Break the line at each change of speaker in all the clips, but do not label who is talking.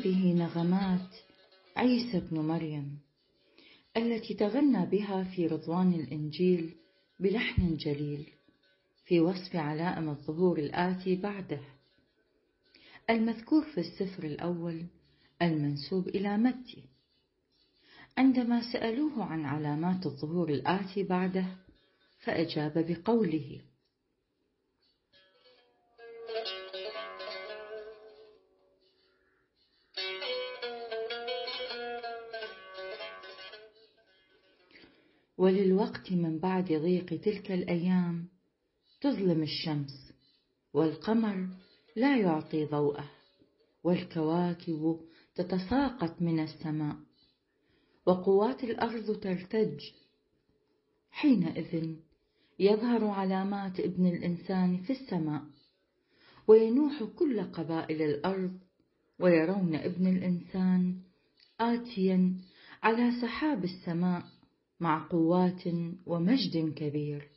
وهذه نغمات عيسى بن مريم التي تغنى بها في رضوان الإنجيل بلحن جليل في وصف علائم الظهور الآتي بعده. المذكور في السفر الأول المنسوب إلى متي. عندما سألوه عن علامات الظهور الآتي بعده فأجاب بقوله وللوقت من بعد ضيق تلك الأيام تظلم الشمس والقمر لا يعطي ضوءه والكواكب تتساقط من السماء وقوات الأرض ترتج. حينئذ يظهر علامات ابن الإنسان في السماء وينوح كل قبائل الأرض ويرون ابن الإنسان آتيا على سحاب السماء مع قوات ومجد كبير.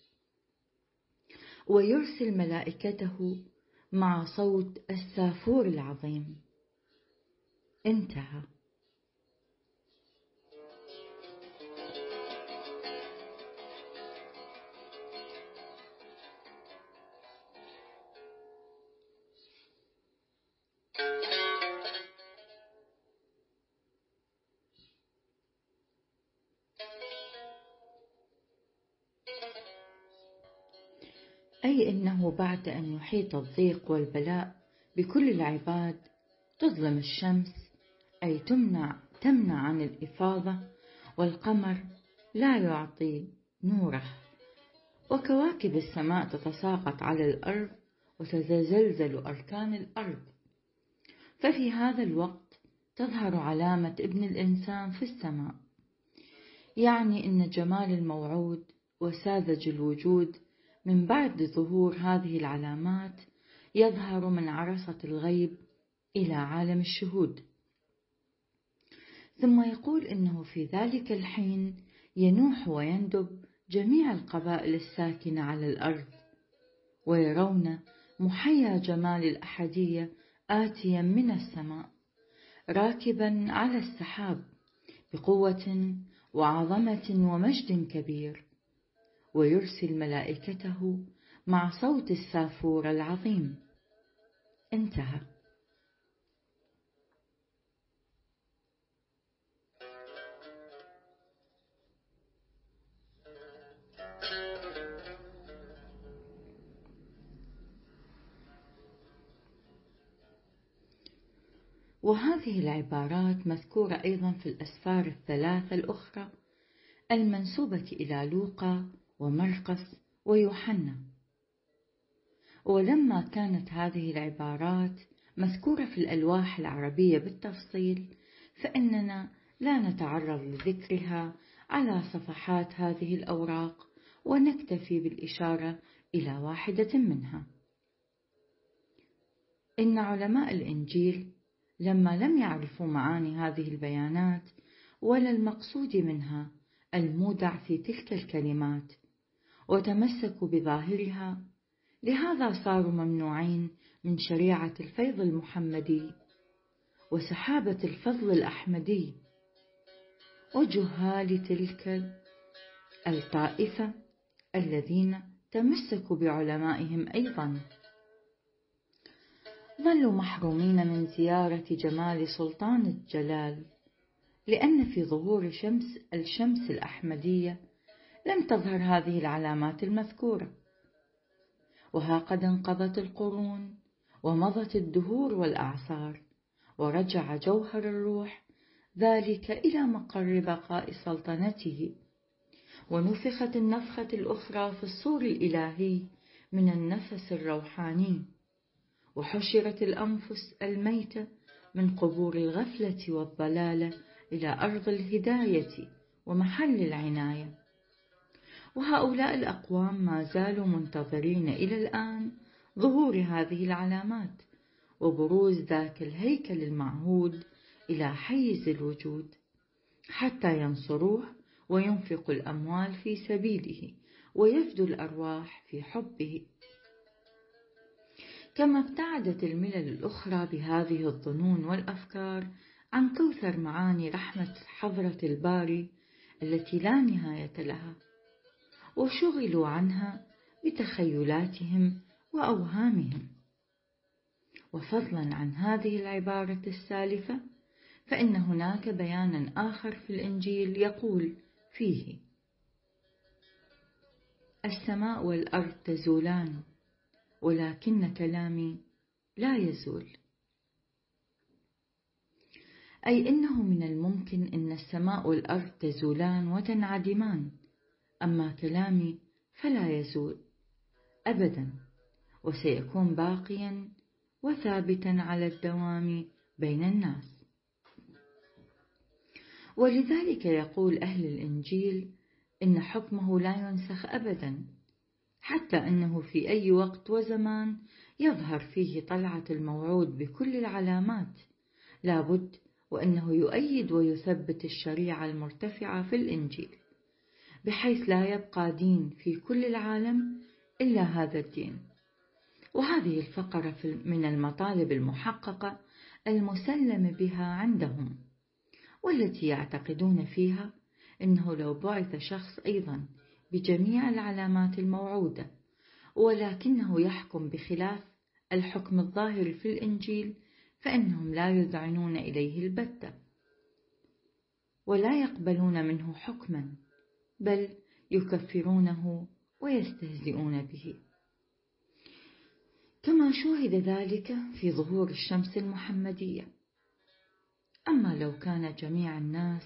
ويرسل ملائكته مع صوت السافور العظيم. انتهى. أي إنه بعد أن يحيط الضيق والبلاء بكل العباد تظلم الشمس أي تمنع تمنع عن الإفاضة والقمر لا يعطي نوره. وكواكب السماء تتساقط على الأرض وتتزلزل أركان الأرض. ففي هذا الوقت تظهر علامة ابن الإنسان في السماء يعني إن جمال الموعود وساذج الوجود من بعد ظهور هذه العلامات يظهر من عرصة الغيب إلى عالم الشهود. ثم يقول إنه في ذلك الحين ينوح ويندب جميع القبائل الساكنة على الأرض ويرون محيا جمال الأحدية آتيا من السماء راكبا على السحاب بقوة وعظمة ومجد كبير. ويرسل ملائكته مع صوت السافور العظيم. انتهى. وهذه العبارات مذكورة أيضا في الأسفار الثلاثة الأخرى المنسوبة إلى لوقا ومرقس ويوحنا ولما كانت هذه العبارات مذكورة في الألواح العربية بالتفصيل فإننا لا نتعرض لذكرها على صفحات هذه الأوراق ونكتفي بالإشارة إلى واحدة منها. إن علماء الإنجيل لما لم يعرفوا معاني هذه البيانات ولا المقصود منها المودع في تلك الكلمات وتمسكوا بظاهرها. لهذا صاروا ممنوعين من شريعة الفيض المحمدي وسحابة الفضل الأحمدي. وجهال تلك الطائفة الذين تمسكوا بعلمائهم أيضا. ظلوا محرومين من زيارة جمال سلطان الجلال لأن في ظهور شمس الشمس الأحمدية لم تظهر هذه العلامات المذكورة. وها قد انقضت القرون ومضت الدهور والأعصار ورجع جوهر الروح ذلك إلى مقر بقاء سلطنته. ونفخت النفخة الأخرى في الصور الإلهي من النفس الروحاني. وحشرت الأنفس الميتة من قبور الغفلة والضلالة إلى أرض الهداية ومحل العناية. وهؤلاء الأقوام ما زالوا منتظرين إلى الآن ظهور هذه العلامات وبروز ذاك الهيكل المعهود إلى حيز الوجود حتى ينصروه وينفقوا الأموال في سبيله ويفدوا الأرواح في حبه. كما ابتعدت الملل الأخرى بهذه الظنون والأفكار عن كوثر معاني رحمة حضرة الباري التي لا نهاية لها. وشغلوا عنها بتخيلاتهم وأوهامهم. وفضلا عن هذه العبارة السالفة فإن هناك بيانا آخر في الإنجيل يقول فيه السماء والأرض تزولان ولكن كلامي لا يزول. أي إنه من الممكن أن السماء والأرض تزولان وتنعدمان. أما كلامي فلا يزول أبدا وسيكون باقيا وثابتا على الدوام بين الناس. ولذلك يقول أهل الإنجيل إن حكمه لا ينسخ أبدا حتى أنه في أي وقت وزمان يظهر فيه طلعة الموعود بكل العلامات لابد وأنه يؤيد ويثبت الشريعة المرتفعة في الإنجيل. بحيث لا يبقى دين في كل العالم إلا هذا الدين. وهذه الفقرة من المطالب المحققة المسلم بها عندهم والتي يعتقدون فيها أنه لو بعث شخص أيضا بجميع العلامات الموعودة ولكنه يحكم بخلاف الحكم الظاهر في الإنجيل فإنهم لا يذعنون إليه البتة ولا يقبلون منه حكما. بل يكفرونه ويستهزئون به. كما شوهد ذلك في ظهور الشمس المحمدية. أما لو كان جميع الناس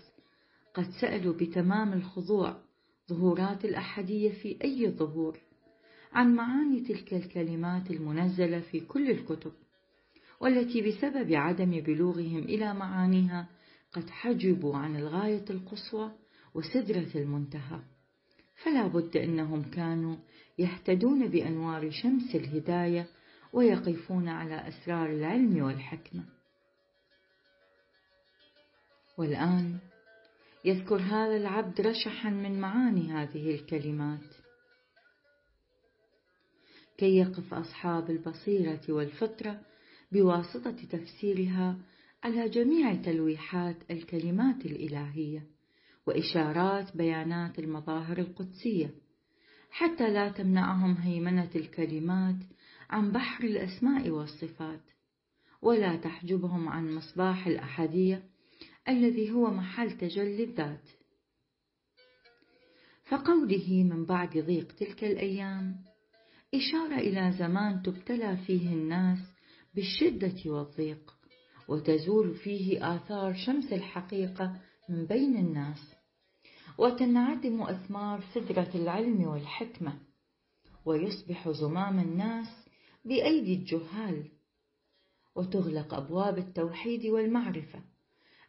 قد سألوا بتمام الخضوع ظهورات الأحدية في أي ظهور عن معاني تلك الكلمات المنزلة في كل الكتب والتي بسبب عدم بلوغهم إلى معانيها قد حجبوا عن الغاية القصوى وسدرة المنتهى. فلا بد أنهم كانوا يهتدون بأنوار شمس الهداية ويقفون على أسرار العلم والحكمة. والآن يذكر هذا العبد رشحا من معاني هذه الكلمات. كي يقف أصحاب البصيرة والفطرة بواسطة تفسيرها على جميع تلويحات الكلمات الإلهية. وإشارات بيانات المظاهر القدسية حتى لا تمنعهم هيمنة الكلمات عن بحر الأسماء والصفات ولا تحجبهم عن مصباح الأحدية الذي هو محل تجلي الذات. فقوله من بعد ضيق تلك الأيام إشارة إلى زمان تبتلى فيه الناس بالشدة والضيق وتزول فيه آثار شمس الحقيقة من بين الناس. وتنعدم أثمار سدرة العلم والحكمة ويصبح زمام الناس بأيدي الجهال وتغلق أبواب التوحيد والمعرفة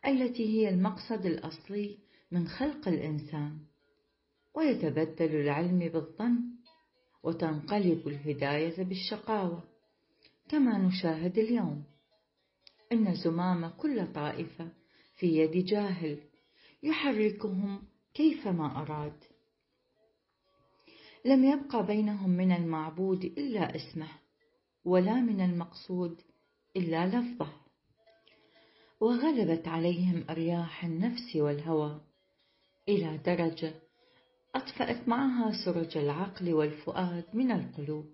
التي هي المقصد الأصلي من خلق الإنسان. ويتبدل العلم بالظن وتنقلب الهداية بالشقاوة كما نشاهد اليوم. إن زمام كل طائفة في يد جاهل يحركهم كيفما أراد. لم يبقى بينهم من المعبود إلا اسمه ولا من المقصود إلا لفظه. وغلبت عليهم أرياح النفس والهوى إلى درجة أطفأت معها سرج العقل والفؤاد من القلوب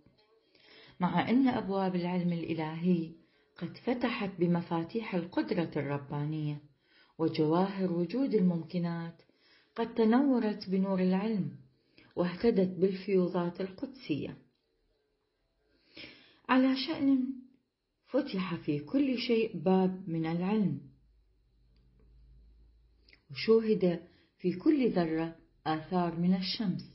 مع أن أبواب العلم الإلهي قد فتحت بمفاتيح القدرة الربانية وجواهر وجود الممكنات قد تنورت بنور العلم واهتدت بالفيوضات القدسية. على شأن فتح في كل شيء باب من العلم وشوهد في كل ذرة آثار من الشمس.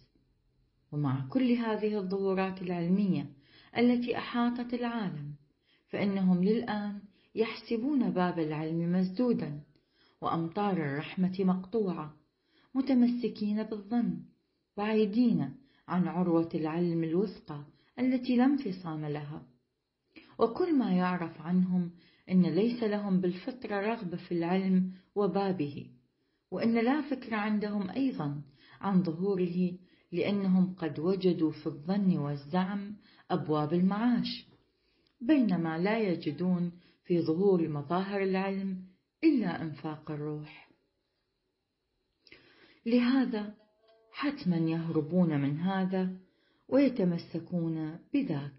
ومع كل هذه الظهورات العلمية التي أحاطت العالم فإنهم للآن يحسبون باب العلم مسدودا وأمطار الرحمة مقطوعة. متمسكين بالظن بعيدين عن عروة العلم الوثقى التي لا انفصام لها. وكل ما يعرف عنهم أن ليس لهم بالفطرة رغبة في العلم وبابه وأن لا فكر عندهم أيضا عن ظهوره لأنهم قد وجدوا في الظن والزعم أبواب المعاش. بينما لا يجدون في ظهور مظاهر العلم إلا إنفاق الروح. لهذا حتما يهربون من هذا ويتمسكون بذاك.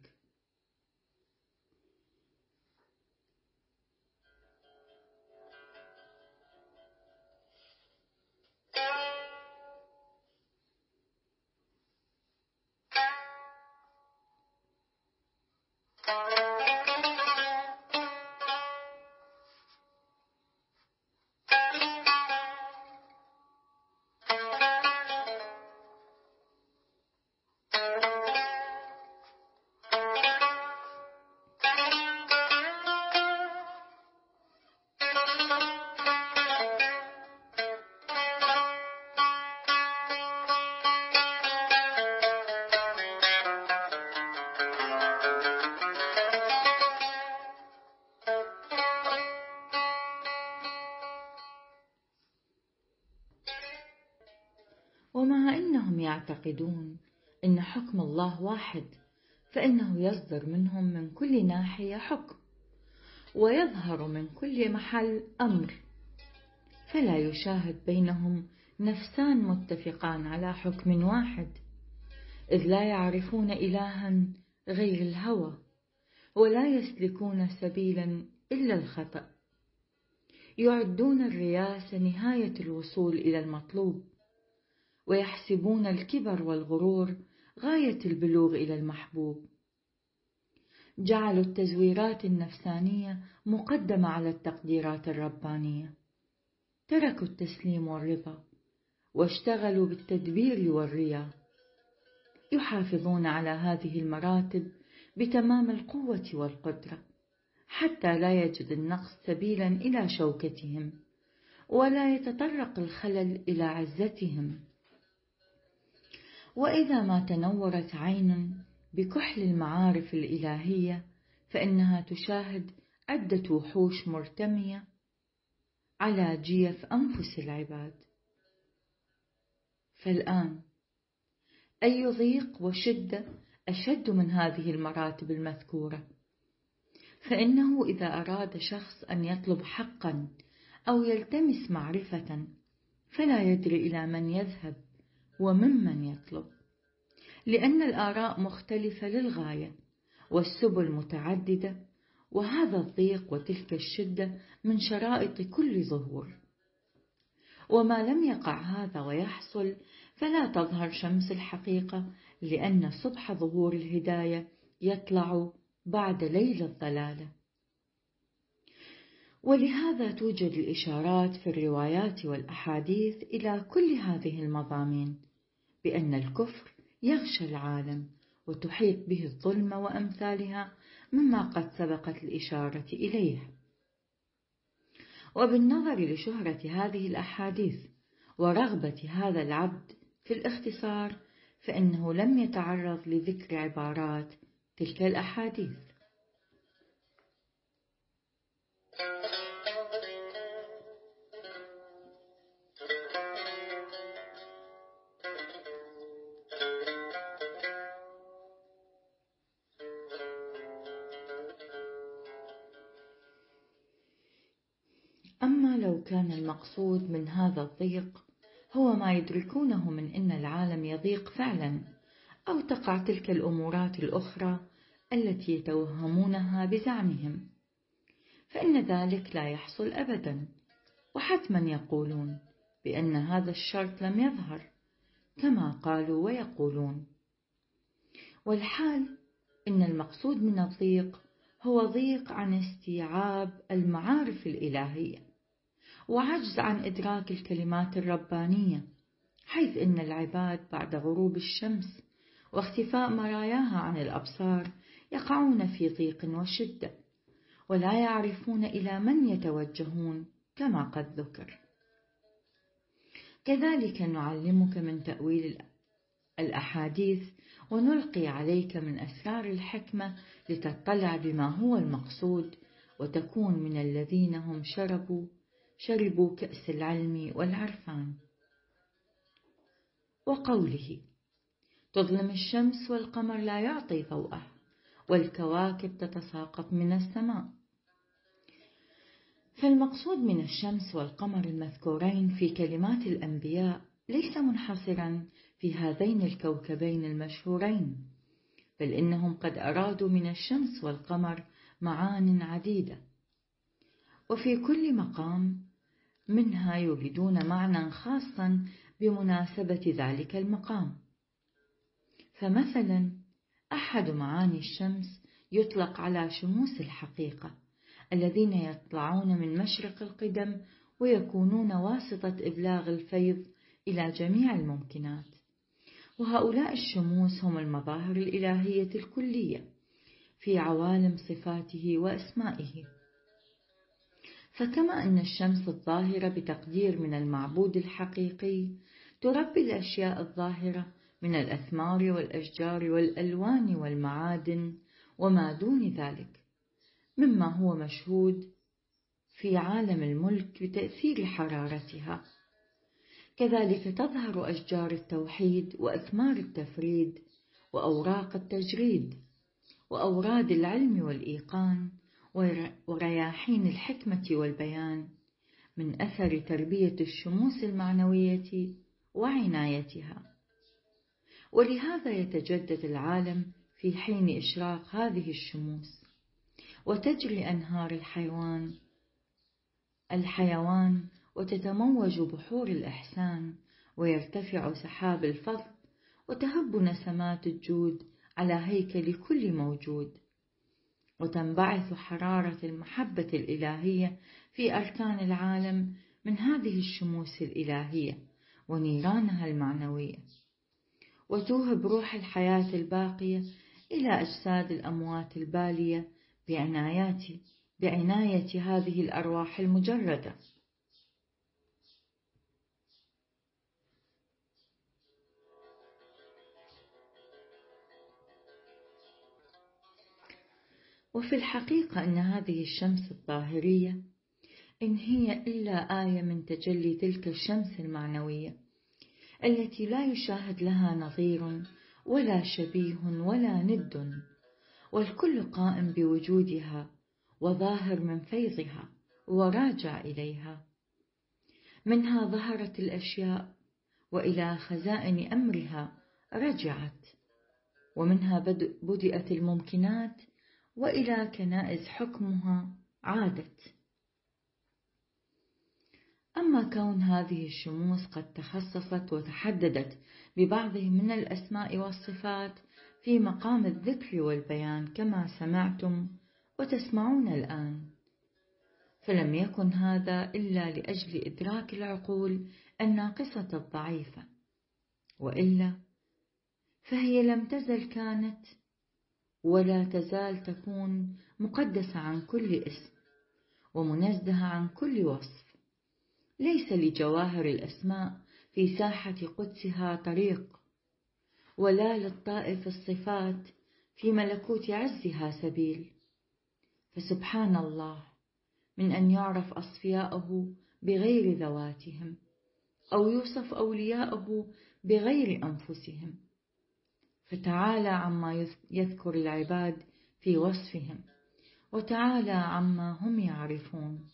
يعتقدون أن حكم الله واحد فإنه يصدر منهم من كل ناحية حكم ويظهر من كل محل أمر. فلا يشاهد بينهم نفسان متفقان على حكم واحد إذ لا يعرفون إلها غير الهوى ولا يسلكون سبيلا إلا الخطأ. يعدون الرياسة نهاية الوصول إلى المطلوب. ويحسبون الكبر والغرور غاية البلوغ إلى المحبوب. جعلوا التزويرات النفسانية مقدمة على التقديرات الربانية. تركوا التسليم والرضا واشتغلوا بالتدبير والرياء. يحافظون على هذه المراتب بتمام القوة والقدرة حتى لا يجد النقص سبيلا إلى شوكتهم ولا يتطرق الخلل إلى عزتهم. وإذا ما تنورت عين بكحل المعارف الإلهية فإنها تشاهد عدة وحوش مرتمية على جيف أنفس العباد. فالآن أي ضيق وشدة أشد من هذه المراتب المذكورة؟ فإنه إذا أراد شخص أن يطلب حقا أو يلتمس معرفة فلا يدري إلى من يذهب. وممن يطلب. لأن الآراء مختلفة للغاية والسبل متعددة وهذا الضيق وتلك الشدة من شرائط كل ظهور. وما لم يقع هذا ويحصل فلا تظهر شمس الحقيقة لأن صبح ظهور الهداية يطلع بعد ليل الضلالة. ولهذا توجد الإشارات في الروايات والأحاديث إلى كل هذه المضامين. بأن الكفر يغشى العالم وتحيط به الظلم وأمثالها مما قد سبقت الإشارة إليه. وبالنظر لشهرة هذه الأحاديث ورغبة هذا العبد في الاختصار فإنه لم يتعرض لذكر عبارات تلك الأحاديث. أما المقصود من هذا الضيق هو ما يدركونه من أن العالم يضيق فعلا أو تقع تلك الأمورات الأخرى التي يتوهمونها بزعمهم. فإن ذلك لا يحصل أبدا وحتما يقولون بأن هذا الشرط لم يظهر كما قالوا ويقولون. والحال إن المقصود من الضيق هو ضيق عن استيعاب المعارف الإلهية. وعجز عن إدراك الكلمات الربانية حيث إن العباد بعد غروب الشمس واختفاء مراياها عن الأبصار يقعون في ضيق وشدة ولا يعرفون إلى من يتوجهون كما قد ذكر. كذلك نعلمك من تأويل الأحاديث ونلقي عليك من أسرار الحكمة لتطلع بما هو المقصود وتكون من الذين هم شربوا شربوا كأس العلم والعرفان. وقوله تظلم الشمس والقمر لا يعطي ضوءه والكواكب تتساقط من السماء. فالمقصود من الشمس والقمر المذكورين في كلمات الأنبياء ليس منحصرا في هذين الكوكبين المشهورين بل إنهم قد أرادوا من الشمس والقمر معان عديدة. وفي كل مقام منها يوجدون معنى خاصا بمناسبة ذلك المقام. فمثلا أحد معاني الشمس يطلق على شموس الحقيقة الذين يطلعون من مشرق القدم ويكونون واسطة إبلاغ الفيض إلى جميع الممكنات. وهؤلاء الشموس هم المظاهر الإلهية الكلية في عوالم صفاته وأسمائه. فكما أن الشمس الظاهرة بتقدير من المعبود الحقيقي تربي الأشياء الظاهرة من الأثمار والأشجار والألوان والمعادن وما دون ذلك مما هو مشهود في عالم الملك بتأثير حرارتها. كذلك تظهر أشجار التوحيد وأثمار التفريد وأوراق التجريد وأوراد العلم والإيقان ورياحين الحكمة والبيان من أثر تربية الشموس المعنوية وعنايتها. ولهذا يتجدد العالم في حين إشراق هذه الشموس وتجري أنهار الحيوان الحيوان وتتموج بحور الإحسان ويرتفع سحاب الفضل وتهب نسمات الجود على هيكل كل موجود. وتنبعث حرارة المحبة الإلهية في أركان العالم من هذه الشموس الإلهية ونيرانها المعنوية. وتوهب روح الحياة الباقية إلى أجساد الأموات البالية بعنايات بعناية هذه الأرواح المجردة. وفي الحقيقة أن هذه الشمس الظاهرية إن هي إلا آية من تجلي تلك الشمس المعنوية التي لا يشاهد لها نظير ولا شبيه ولا ند والكل قائم بوجودها وظاهر من فيضها وراجع إليها. منها ظهرت الأشياء وإلى خزائن أمرها رجعت ومنها بدأت الممكنات وإلى كنائس حكمها عادت. أما كون هذه الشموس قد تخصصت وتحددت ببعض من الأسماء والصفات في مقام الذكر والبيان كما سمعتم وتسمعون الآن. فلم يكن هذا إلا لأجل إدراك العقول الناقصة الضعيفة وإلا فهي لم تزل كانت ولا تزال تكون مقدسة عن كل اسم ومنزهة عن كل وصف. ليس لجواهر الأسماء في ساحة قدسها طريق ولا للطائف الصفات في ملكوت عزها سبيل. فسبحان الله من أن يعرف أصفياءه بغير ذواتهم أو يوصف أولياءه بغير أنفسهم. فتعالى عما يذكر العباد في وصفهم وتعالى عما هم يعرفون.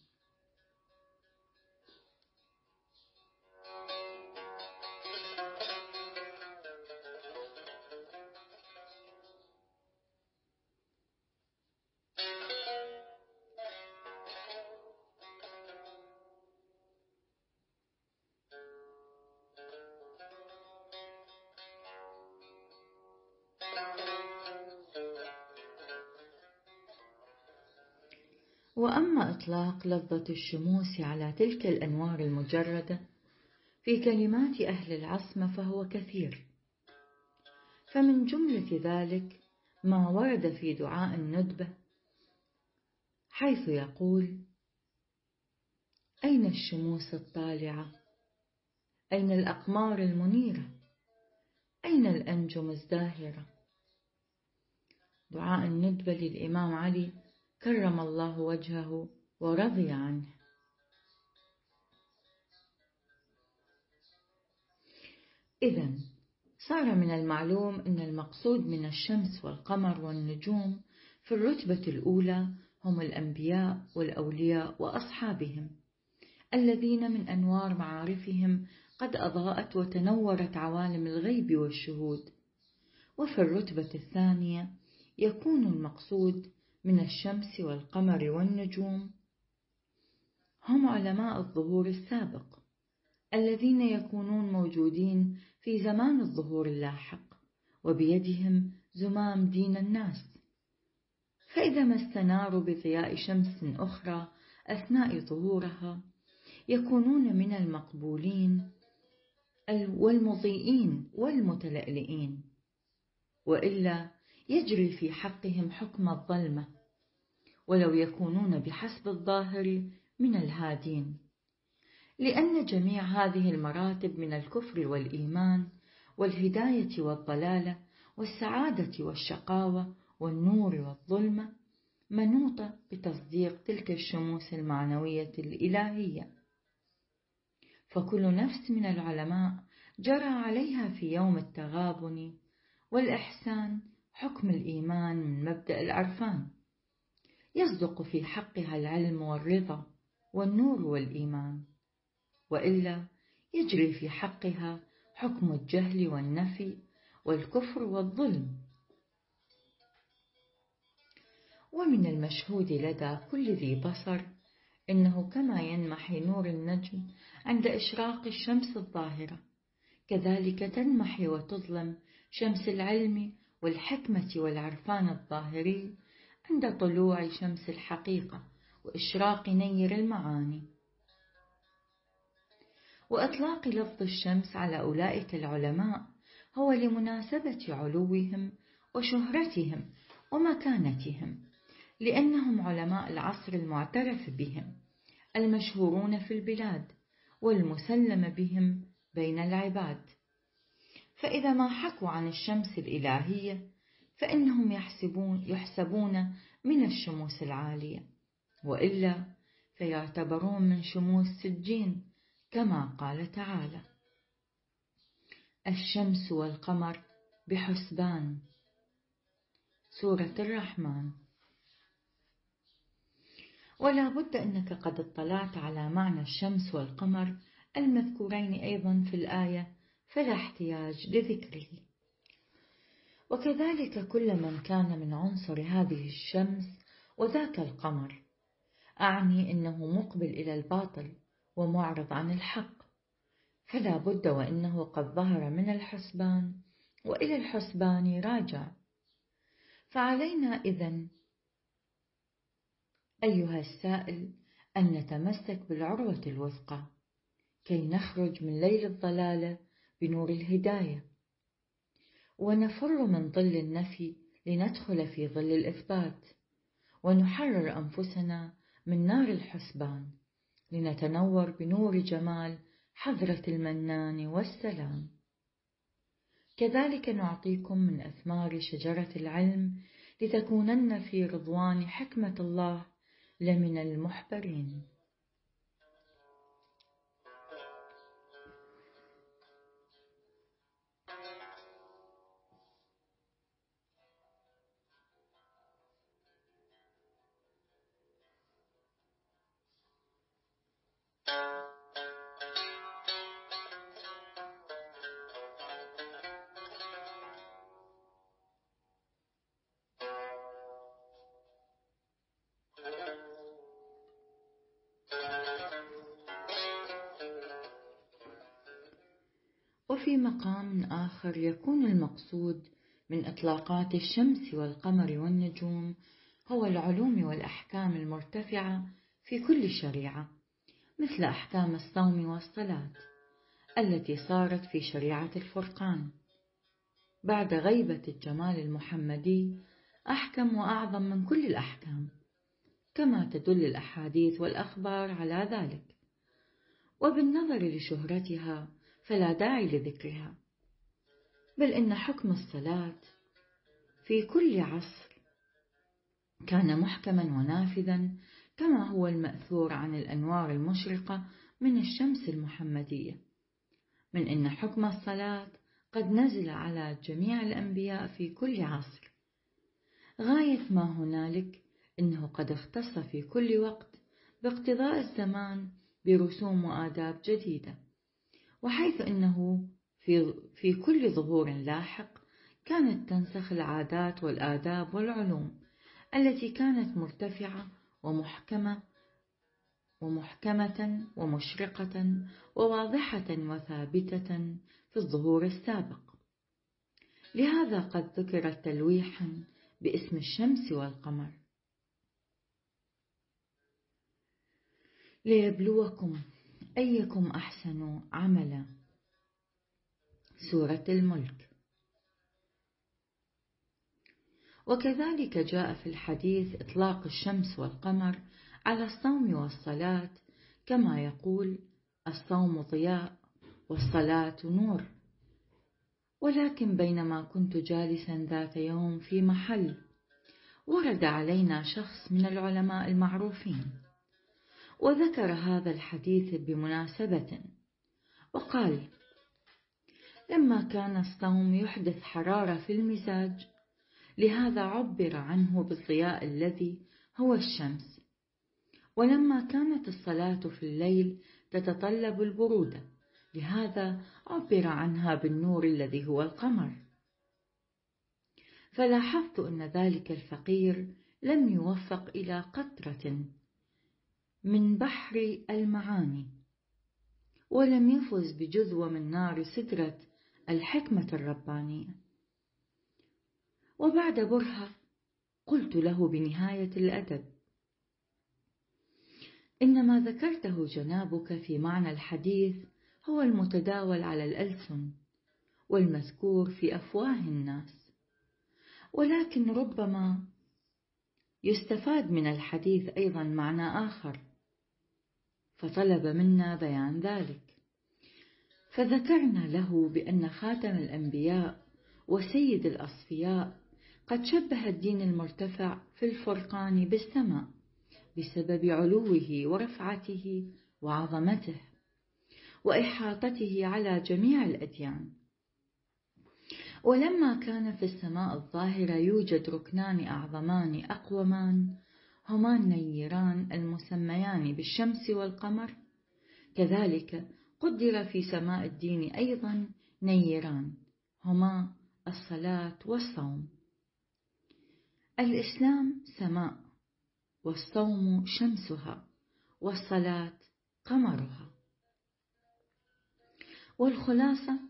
إطلاق لفظة الشموس على تلك الأنوار المجردة في كلمات أهل العصمة فهو كثير. فمن جملة ذلك ما ورد في دعاء الندبة حيث يقول أين الشموس الطالعة؟ أين الأقمار المنيرة؟ أين الأنجم الزاهرة؟ دعاء الندبة للإمام علي كرم الله وجهه. ورضي عنه. إذا صار من المعلوم أن المقصود من الشمس والقمر والنجوم في الرتبة الأولى هم الأنبياء والأولياء وأصحابهم الذين من أنوار معارفهم قد أضاءت وتنورت عوالم الغيب والشهود. وفي الرتبة الثانية يكون المقصود من الشمس والقمر والنجوم هم علماء الظهور السابق الذين يكونون موجودين في زمان الظهور اللاحق وبيدهم زمام دين الناس. فإذا ما استناروا بضياء شمس أخرى أثناء ظهورها يكونون من المقبولين والمضيئين والمتلألئين وإلا يجري في حقهم حكم الظلمة ولو يكونون بحسب الظاهر من الهادين. لأن جميع هذه المراتب من الكفر والإيمان والهداية والضلالة والسعادة والشقاوة والنور والظلمة منوطة بتصديق تلك الشموس المعنوية الإلهية. فكل نفس من العلماء جرى عليها في يوم التغابن والإحسان حكم الإيمان من مبدأ العرفان. يصدق في حقها العلم والرضا والنور والإيمان. وإلا يجري في حقها حكم الجهل والنفي والكفر والظلم. ومن المشهود لدى كل ذي بصر إنه كما ينمحي نور النجم عند إشراق الشمس الظاهرة كذلك تنمحي وتظلم شمس العلم والحكمة والعرفان الظاهري عند طلوع شمس الحقيقة. وإشراق نير المعاني. وإطلاق لفظ الشمس على أولئك العلماء هو لمناسبة علوهم وشهرتهم ومكانتهم لأنهم علماء العصر المعترف بهم المشهورون في البلاد والمسلم بهم بين العباد. فإذا ما حكوا عن الشمس الإلهية فإنهم يحسبون, يحسبون من الشموس العالية. وإلا فيعتبرون من شموس سجين كما قال تعالى. الشمس والقمر بحسبان. سورة الرحمن. ولا بد أنك قد اطلعت على معنى الشمس والقمر المذكورين أيضا في الآية فلا احتياج لذكره. وكذلك كل من كان من عنصر هذه الشمس وذاك القمر أعني أنه مقبل إلى الباطل ومعرض عن الحق. فلا بد وإنه قد ظهر من الحسبان وإلى الحسبان راجع. فعلينا إذن أيها السائل أن نتمسك بالعروة الوثقى كي نخرج من ليل الضلالة بنور الهداية. ونفر من ظل النفي لندخل في ظل الإثبات ونحرر أنفسنا من نار الحسبان لنتنور بنور جمال حضرة المنان والسلام. كذلك نعطيكم من أثمار شجرة العلم لتكونن في رضوان حكمة الله لمن المحبرين. آخر يكون المقصود من إطلاقات الشمس والقمر والنجوم هو العلوم والأحكام المرتفعة في كل شريعة مثل أحكام الصوم والصلاة التي صارت في شريعة الفرقان. بعد غيبة الجمال المحمدي أحكم وأعظم من كل الأحكام كما تدل الأحاديث والأخبار على ذلك. وبالنظر لشهرتها فلا داعي لذكرها. بل إن حكم الصلاة في كل عصر كان محكما ونافذا كما هو المأثور عن الأنوار المشرقة من الشمس المحمدية. من إن حكم الصلاة قد نزل على جميع الأنبياء في كل عصر. غاية ما هنالك إنه قد اختص في كل وقت باقتضاء الزمان برسوم وآداب جديدة وحيث إنه في, في كل ظهور لاحق كانت تنسخ العادات والآداب والعلوم التي كانت مرتفعة ومحكمة ومحكمة ومشرقة وواضحة وثابتة في الظهور السابق. لهذا قد ذكرت تلويحا باسم الشمس والقمر. ليبلوكم أيكم أحسن عملا. سورة الملك. وكذلك جاء في الحديث إطلاق الشمس والقمر على الصوم والصلاة كما يقول الصوم ضياء والصلاة نور. ولكن بينما كنت جالسا ذات يوم في محل ورد علينا شخص من العلماء المعروفين وذكر هذا الحديث بمناسبة وقال لما كان الصوم يحدث حرارة في المزاج لهذا عبر عنه بالضياء الذي هو الشمس. ولما كانت الصلاة في الليل تتطلب البرودة لهذا عبر عنها بالنور الذي هو القمر. فلاحظت أن ذلك الفقير لم يوفق إلى قطرة من بحر المعاني ولم يفز بجذوة من نار سدرة الحكمة الربانية. وبعد برهة قلت له بنهاية الأدب إن ما ذكرته جنابك في معنى الحديث هو المتداول على الألسن والمذكور في أفواه الناس. ولكن ربما يستفاد من الحديث أيضا معنى آخر فطلب منا بيان ذلك. فذكرنا له بأن خاتم الأنبياء وسيد الأصفياء قد شبه الدين المرتفع في الفرقان بالسماء بسبب علوه ورفعته وعظمته وإحاطته على جميع الأديان. ولما كان في السماء الظاهرة يوجد ركنان أعظمان أقومان هما النيران المسميان بالشمس والقمر. كذلك قدر في سماء الدين أيضا نيران هما الصلاة والصوم. الإسلام سماء والصوم شمسها والصلاة قمرها. والخلاصة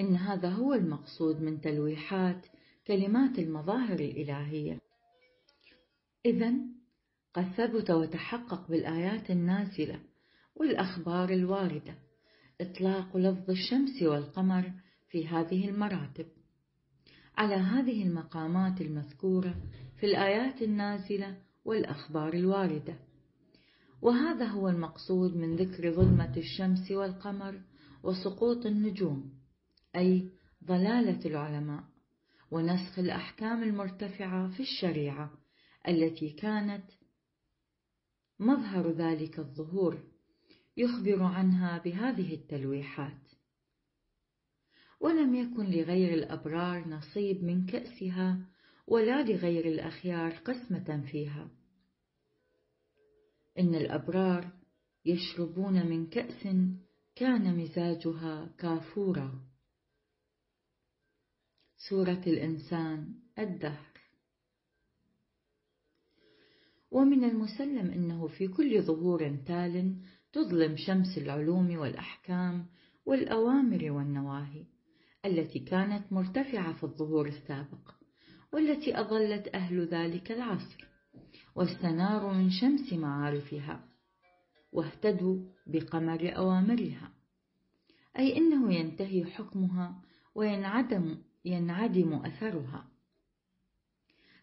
إن هذا هو المقصود من تلويحات كلمات المظاهر الإلهية. إذا قد ثبت وتحقق بالآيات النازلة والأخبار الواردة. إطلاق لفظ الشمس والقمر في هذه المراتب. على هذه المقامات المذكورة في الآيات النازلة والأخبار الواردة. وهذا هو المقصود من ذكر ظلمة الشمس والقمر وسقوط النجوم أي ضلالة العلماء ونسخ الأحكام المرتفعة في الشريعة التي كانت مظهر ذلك الظهور. يخبر عنها بهذه التلويحات. ولم يكن لغير الأبرار نصيب من كأسها ولا لغير الأخيار قسمة فيها. إن الأبرار يشربون من كأس كان مزاجها كافورا. سورة الإنسان الدهر. ومن المسلم أنه في كل ظهور تال تظلم شمس العلوم والأحكام والأوامر والنواهي التي كانت مرتفعة في الظهور السابق والتي أظلت أهل ذلك العصر واستناروا من شمس معارفها واهتدوا بقمر أوامرها. أي إنه ينتهي حكمها وينعدم ينعدم أثرها.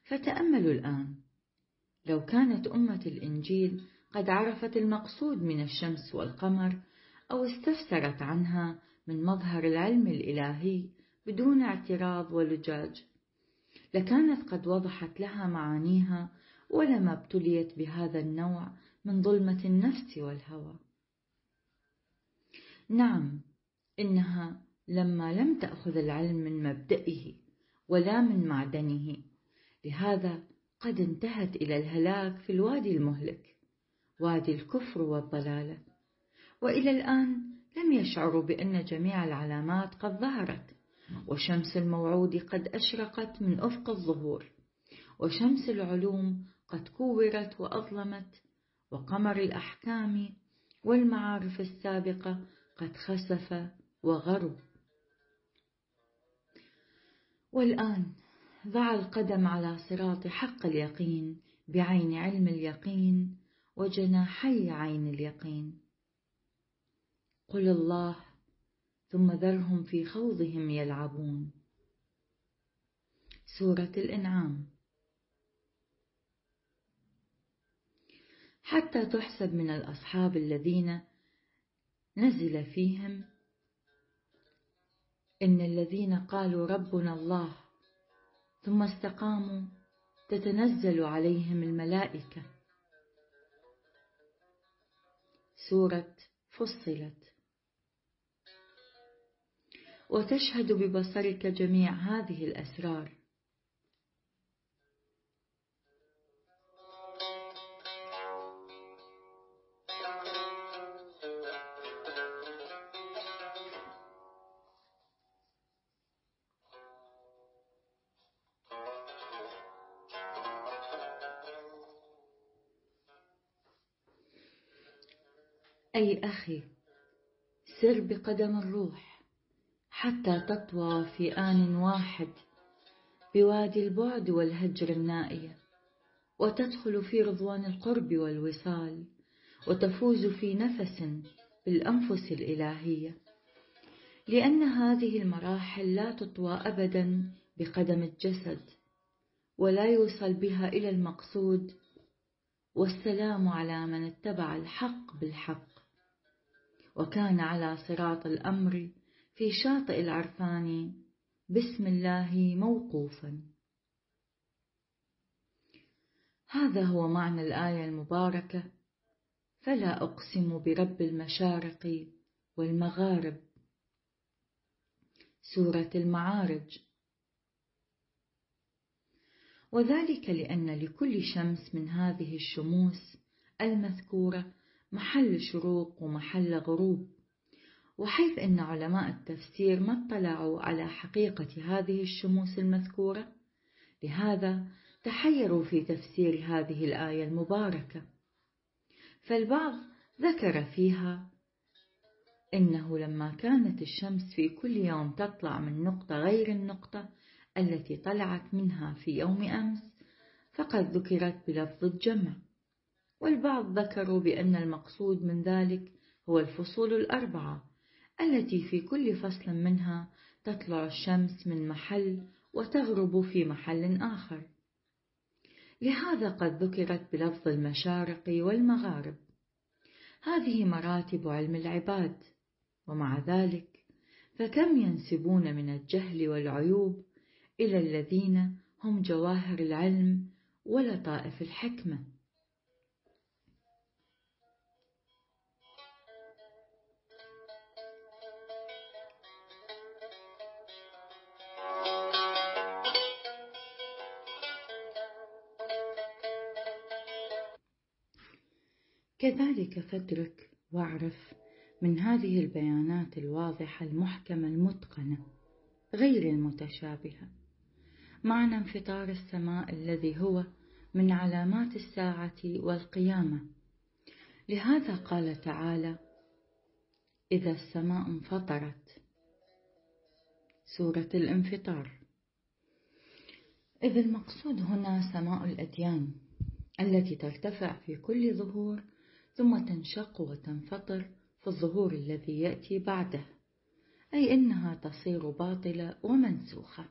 فتأملوا الآن لو كانت أمة الإنجيل قد عرفت المقصود من الشمس والقمر أو استفسرت عنها من مظهر العلم الإلهي بدون اعتراض ولجاج. لكانت قد وضحت لها معانيها ولما ابتليت بهذا النوع من ظلمة النفس والهوى. نعم إنها لما لم تأخذ العلم من مبدئه ولا من معدنه لهذا قد انتهت إلى الهلاك في الوادي المهلك. وادي الكفر والضلالة. وإلى الآن لم يشعروا بأن جميع العلامات قد ظهرت وشمس الموعود قد أشرقت من أفق الظهور وشمس العلوم قد كورت وأظلمت وقمر الأحكام والمعارف السابقة قد خسف وغرب والآن ضع القدم على صراط حق اليقين بعين علم اليقين وجناحي عين اليقين. قل الله ثم ذرهم في خوضهم يلعبون. سورة الإنعام. حتى تحسب من الأصحاب الذين نزل فيهم إن الذين قالوا ربنا الله ثم استقاموا تتنزل عليهم الملائكة. سورة فصلت. وتشهد ببصرك جميع هذه الأسرار. أي أخي سر بقدم الروح حتى تطوى في آن واحد بوادي البعد والهجر النائية وتدخل في رضوان القرب والوصال وتفوز في نفس بالأنفس الإلهية. لأن هذه المراحل لا تطوى أبدا بقدم الجسد ولا يوصل بها إلى المقصود والسلام على من اتبع الحق بالحق. وكان على صراط الأمر في شاطئ العرفان بسم الله موقوفا. هذا هو معنى الآية المباركة. فلا أقسم برب المشارق والمغارب. سورة المعارج. وذلك لأن لكل شمس من هذه الشموس المذكورة محل شروق ومحل غروب وحيث أن علماء التفسير ما اطلعوا على حقيقة هذه الشموس المذكورة. لهذا تحيروا في تفسير هذه الآية المباركة. فالبعض ذكر فيها إنه لما كانت الشمس في كل يوم تطلع من نقطة غير النقطة التي طلعت منها في يوم أمس فقد ذكرت بلفظ الجمع. والبعض ذكروا بأن المقصود من ذلك هو الفصول الأربعة التي في كل فصل منها تطلع الشمس من محل وتغرب في محل آخر. لهذا قد ذكرت بلفظ المشارق والمغارب. هذه مراتب علم العباد ومع ذلك فكم ينسبون من الجهل والعيوب إلى الذين هم جواهر العلم ولطائف الحكمة. كذلك فادرك واعرف من هذه البيانات الواضحة المحكمة المتقنة غير المتشابهة معنى انفطار السماء الذي هو من علامات الساعة والقيامة. لهذا قال تعالى إذا السماء انفطرت سورة الانفطار. إذ المقصود هنا سماء الأديان التي ترتفع في كل ظهور ثم تنشق وتنفطر في الظهور الذي يأتي بعده أي إنها تصير باطلة ومنسوخة.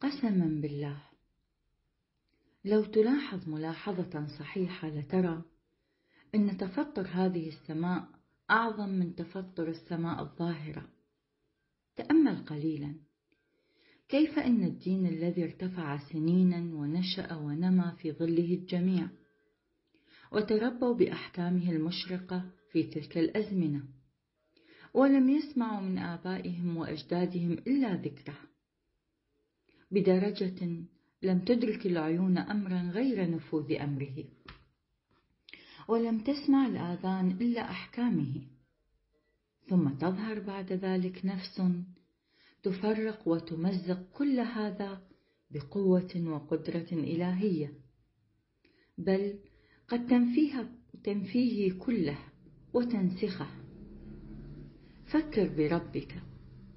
قسما بالله لو تلاحظ ملاحظة صحيحة لترى أن تفطر هذه السماء أعظم من تفطر السماء الظاهرة. تأمل قليلا. كيف أن الدين الذي ارتفع سنينا ونشأ ونمى في ظله الجميع؟ وتربوا بأحكامه المشرقة في تلك الأزمنة. ولم يسمعوا من آبائهم وأجدادهم إلا ذكره بدرجة لم تدرك العيون أمرا غير نفوذ أمره. ولم تسمع الآذان إلا أحكامه. ثم تظهر بعد ذلك نفس تفرق وتمزق كل هذا بقوة وقدرة إلهية. بل قد تنفيها تنفيه كله وتنسخه. فكر بربك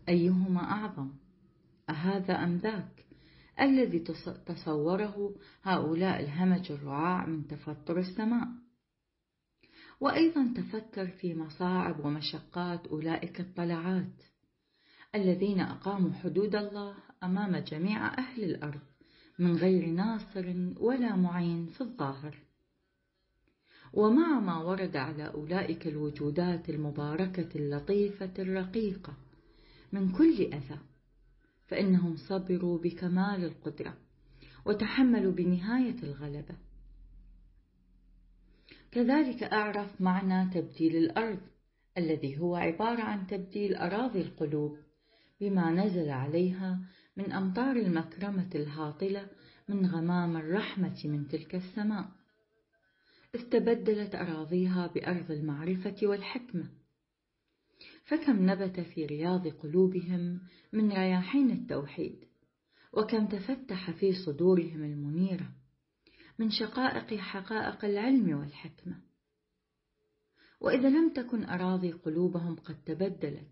أيهما أعظم؟ أهذا أم ذاك؟ الذي تصوره هؤلاء الهمج الرعاع من تفطر السماء. وأيضا تفكر في مصاعب ومشقات أولئك الطلعات الذين أقاموا حدود الله أمام جميع أهل الأرض من غير ناصر ولا معين في الظاهر. ومع ما ورد على أولئك الوجودات المباركة اللطيفة الرقيقة من كل أذى فإنهم صبروا بكمال القدرة وتحملوا بنهاية الغلبة. كذلك أعرف معنى تبديل الأرض الذي هو عبارة عن تبديل أراضي القلوب بما نزل عليها من أمطار المكرمة الهاطلة من غمام الرحمة من تلك السماء. استبدلت أراضيها بأرض المعرفة والحكمة. فكم نبت في رياض قلوبهم من رياحين التوحيد وكم تفتح في صدورهم المنيرة من شقائق حقائق العلم والحكمة. وإذا لم تكن أراضي قلوبهم قد تبدلت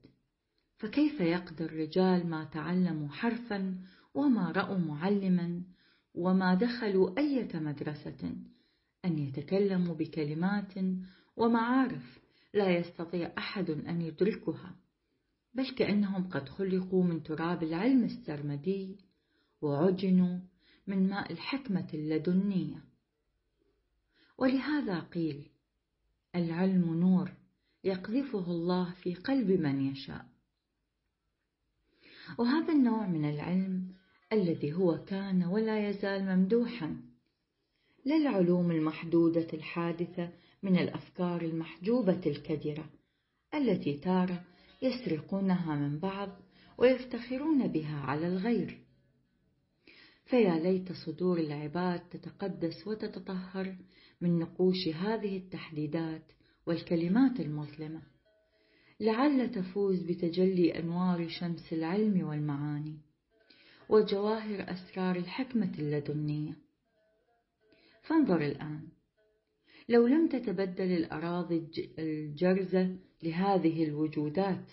فكيف يقدر رجال ما تعلموا حرفا وما رأوا معلما وما دخلوا إيه مدرسة أن يتكلموا بكلمات ومعارف لا يستطيع أحد أن يدركها بل كأنهم قد خلقوا من تراب العلم السرمدي وعجنوا من ماء الحكمة اللدنية. ولهذا قيل العلم نور يقذفه الله في قلب من يشاء. وهذا النوع من العلم الذي هو كان ولا يزال ممدوحا لا العلوم المحدودة الحادثة من الأفكار المحجوبة الكدرة التي تارة يسرقونها من بعض ويفتخرون بها على الغير. فيا ليت صدور العباد تتقدس وتتطهر من نقوش هذه التحديدات والكلمات المظلمة. لعل تفوز بتجلي أنوار شمس العلم والمعاني وجواهر أسرار الحكمة اللدنية. فانظر الآن. لو لم تتبدل الأراضي الجرزة لهذه الوجودات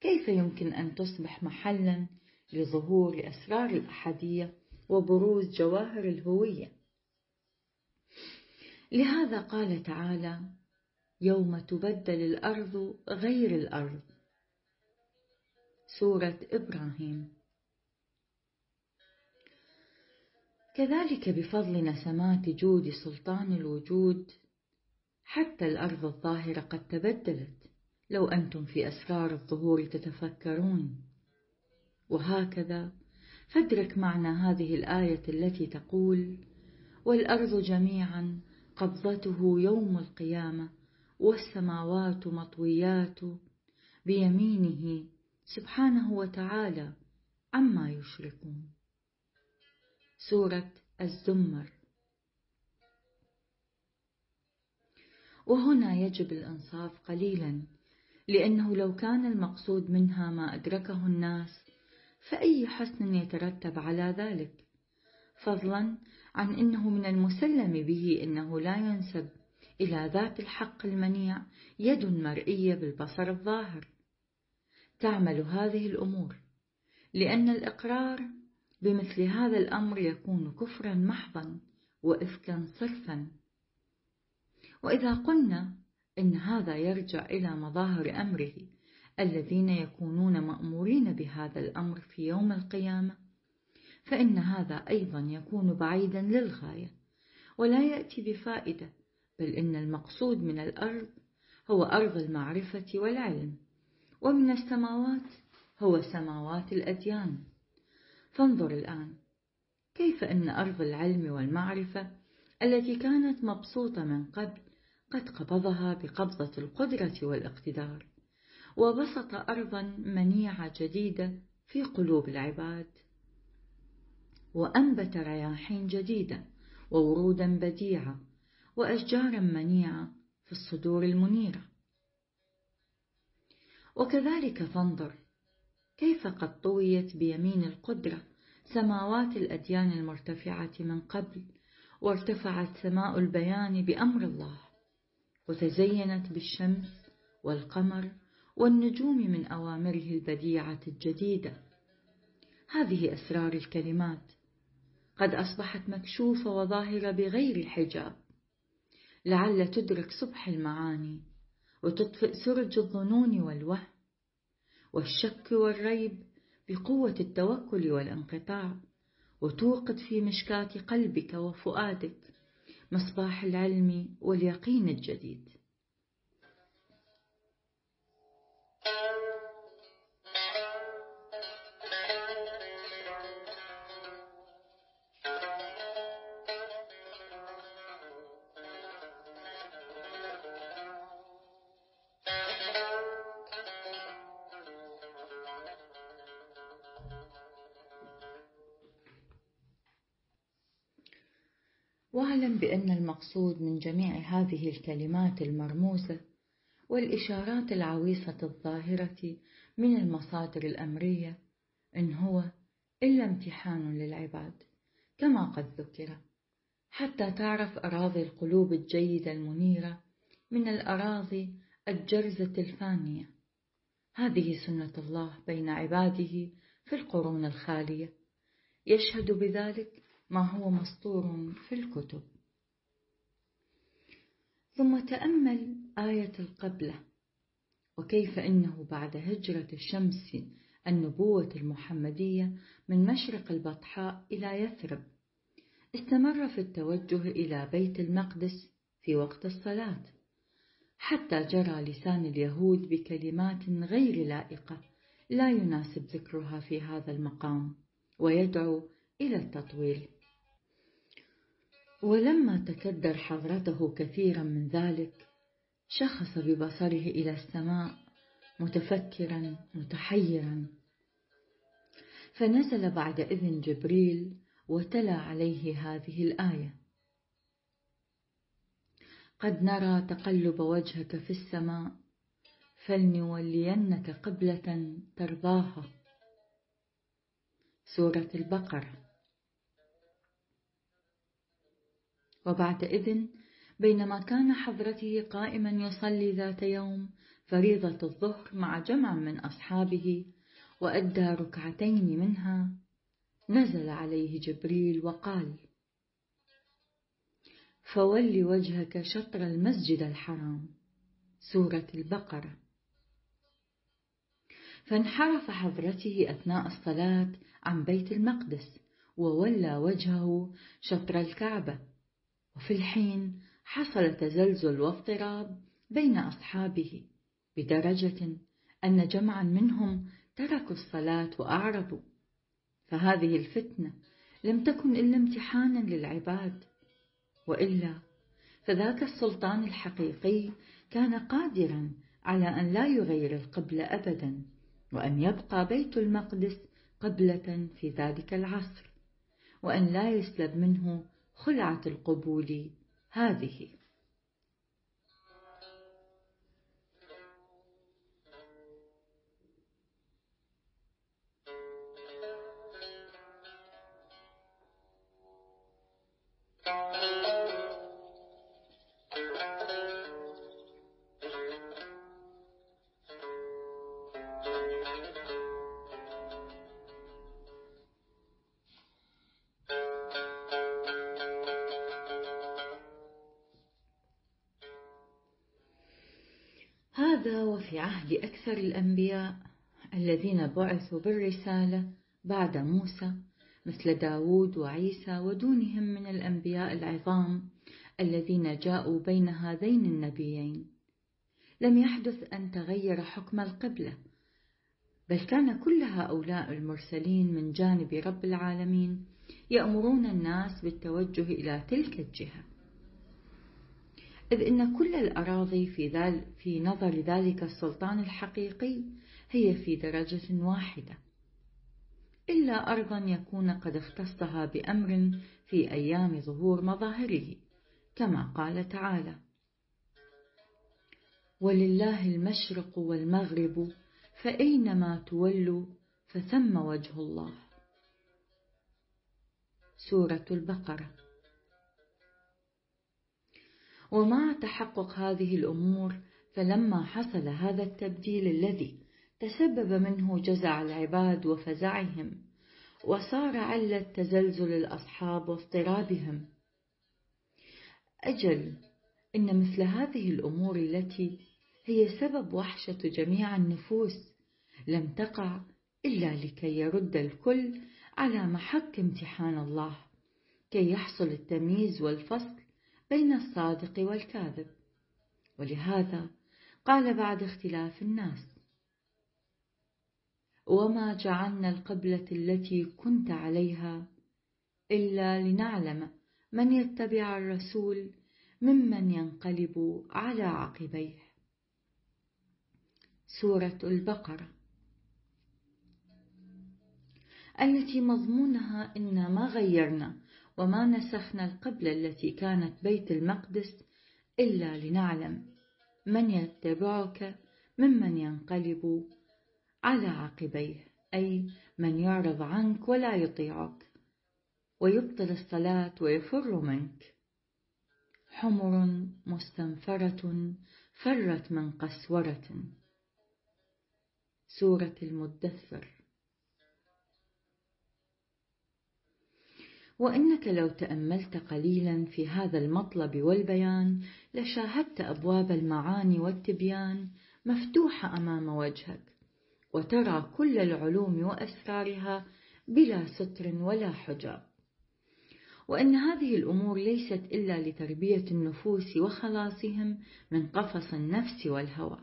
كيف يمكن أن تصبح محلا لظهور أسرار الأحدية وبروز جواهر الهوية؟ لهذا قال تعالى يوم تبدل الأرض غير الأرض. سورة إبراهيم. كذلك بفضل نسمات جود سلطان الوجود حتى الأرض الظاهرة قد تبدلت لو أنتم في أسرار الظهور تتفكرون. وهكذا فادرك معنى هذه الآية التي تقول والأرض جميعا قبضته يوم القيامة والسماوات مطويات بيمينه سبحانه وتعالى عما يشركون. سورة الزمر. وهنا يجب الإنصاف قليلا لأنه لو كان المقصود منها ما أدركه الناس فأي حسن يترتب على ذلك؟ فضلا عن أنه من المسلم به أنه لا ينسب إلى ذات الحق المنيع يد مرئية بالبصر الظاهر. تعمل هذه الأمور لأن الإقرار بمثل هذا الأمر يكون كفرا محضا وإفكا صرفا. وإذا قلنا إن هذا يرجع إلى مظاهر أمره الذين يكونون مأمورين بهذا الأمر في يوم القيامة فإن هذا أيضا يكون بعيدا للغاية ولا يأتي بفائدة بل إن المقصود من الأرض هو أرض المعرفة والعلم ومن السماوات هو سماوات الأديان. فانظر الآن. كيف أن أرض العلم والمعرفة التي كانت مبسوطة من قبل قد قبضها بقبضة القدرة والاقتدار وبسط أرضا منيعة جديدة في قلوب العباد وأنبت رياحين جديدة وورودا بديعة وأشجارا منيعة في الصدور المنيرة. وكذلك فانظر كيف قد طويت بيمين القدرة سماوات الأديان المرتفعة من قبل وارتفعت سماء البيان بأمر الله وتزينت بالشمس والقمر والنجوم من أوامره البديعة الجديدة. هذه أسرار الكلمات قد أصبحت مكشوفة وظاهرة بغير حجاب لعل تدرك صبح المعاني وتطفئ سرج الظنون والوهم. والشك والريب بقوة التوكل والانقطاع وتوقد في مشكاة قلبك وفؤادك مصباح العلم واليقين الجديد. بأن المقصود من جميع هذه الكلمات المرموزة والإشارات العويصة الظاهرة من المصادر الأمرية إن هو إلا امتحان للعباد كما قد ذكر حتى تعرف أراضي القلوب الجيدة المنيرة من الأراضي الجرزة الفانية. هذه سنة الله بين عباده في القرون الخالية. يشهد بذلك ما هو مسطور في الكتب. ثم تأمل آية القبلة. وكيف إنه بعد هجرة الشمس النبوة المحمدية من مشرق البطحاء إلى يثرب استمر في التوجه إلى بيت المقدس في وقت الصلاة حتى جرى لسان اليهود بكلمات غير لائقة لا يناسب ذكرها في هذا المقام ويدعو إلى التطويل. ولما تكدر حضرته كثيرا من ذلك شخص ببصره إلى السماء متفكرا متحيرا. فنزل بعد إذن جبريل وتلا عليه هذه الآية. قد نرى تقلب وجهك في السماء فلنولينك قبلة ترضاها. سورة البقرة. وبعد إذن بينما كان حضرته قائما يصلي ذات يوم فريضة الظهر مع جمع من أصحابه وأدى ركعتين منها نزل عليه جبريل وقال فول وجهك شطر المسجد الحرام. سورة البقرة. فانحرف حضرته أثناء الصلاة عن بيت المقدس وولى وجهه شطر الكعبة وفي الحين حصل تزلزل واضطراب بين أصحابه بدرجة أن جمعا منهم تركوا الصلاة وأعرضوا. فهذه الفتنة لم تكن إلا امتحانا للعباد. وإلا فذاك السلطان الحقيقي كان قادرا على أن لا يغير القبلة أبدا وأن يبقى بيت المقدس قبلة في ذلك العصر وأن لا يسلب منه خلعة القبول هذه. أكثر الأنبياء الذين بعثوا بالرسالة بعد موسى مثل داود وعيسى ودونهم من الأنبياء العظام الذين جاءوا بين هذين النبيين. لم يحدث أن تغير حكم القبلة بل كان كل هؤلاء المرسلين من جانب رب العالمين يأمرون الناس بالتوجه إلى تلك الجهة. إذ إن كل الأراضي في, ذل في نظر ذلك السلطان الحقيقي هي في درجة واحدة. إلا أرضا يكون قد اختصها بأمر في أيام ظهور مظاهره كما قال تعالى ولله المشرق والمغرب فأينما تولوا فثم وجه الله. سورة البقرة. ومع تحقق هذه الأمور فلما حصل هذا التبديل الذي تسبب منه جزع العباد وفزعهم وصار علة تزلزل الأصحاب واضطرابهم. أجل إن مثل هذه الأمور التي هي سبب وحشة جميع النفوس لم تقع إلا لكي يرد الكل على محك امتحان الله كي يحصل التمييز والفصل بين الصادق والكاذب. ولهذا قال بعد اختلاف الناس وما جعلنا القبلة التي كنت عليها إلا لنعلم من يتبع الرسول ممن ينقلب على عقبيه. سورة البقرة. التي مضمونها إن ما غيرنا وما نسخنا القبلة التي كانت بيت المقدس إلا لنعلم من يتبعك ممن ينقلب على عقبيه أي من يعرض عنك ولا يطيعك ويبطل الصلاة ويفر منك. حمر مستنفرة فرت من قسورة. سورة المدثر. وإنك لو تأملت قليلا في هذا المطلب والبيان لشاهدت أبواب المعاني والتبيان مفتوحة أمام وجهك وترى كل العلوم وأسرارها بلا ستر ولا حجاب. وأن هذه الأمور ليست إلا لتربية النفوس وخلاصهم من قفص النفس والهوى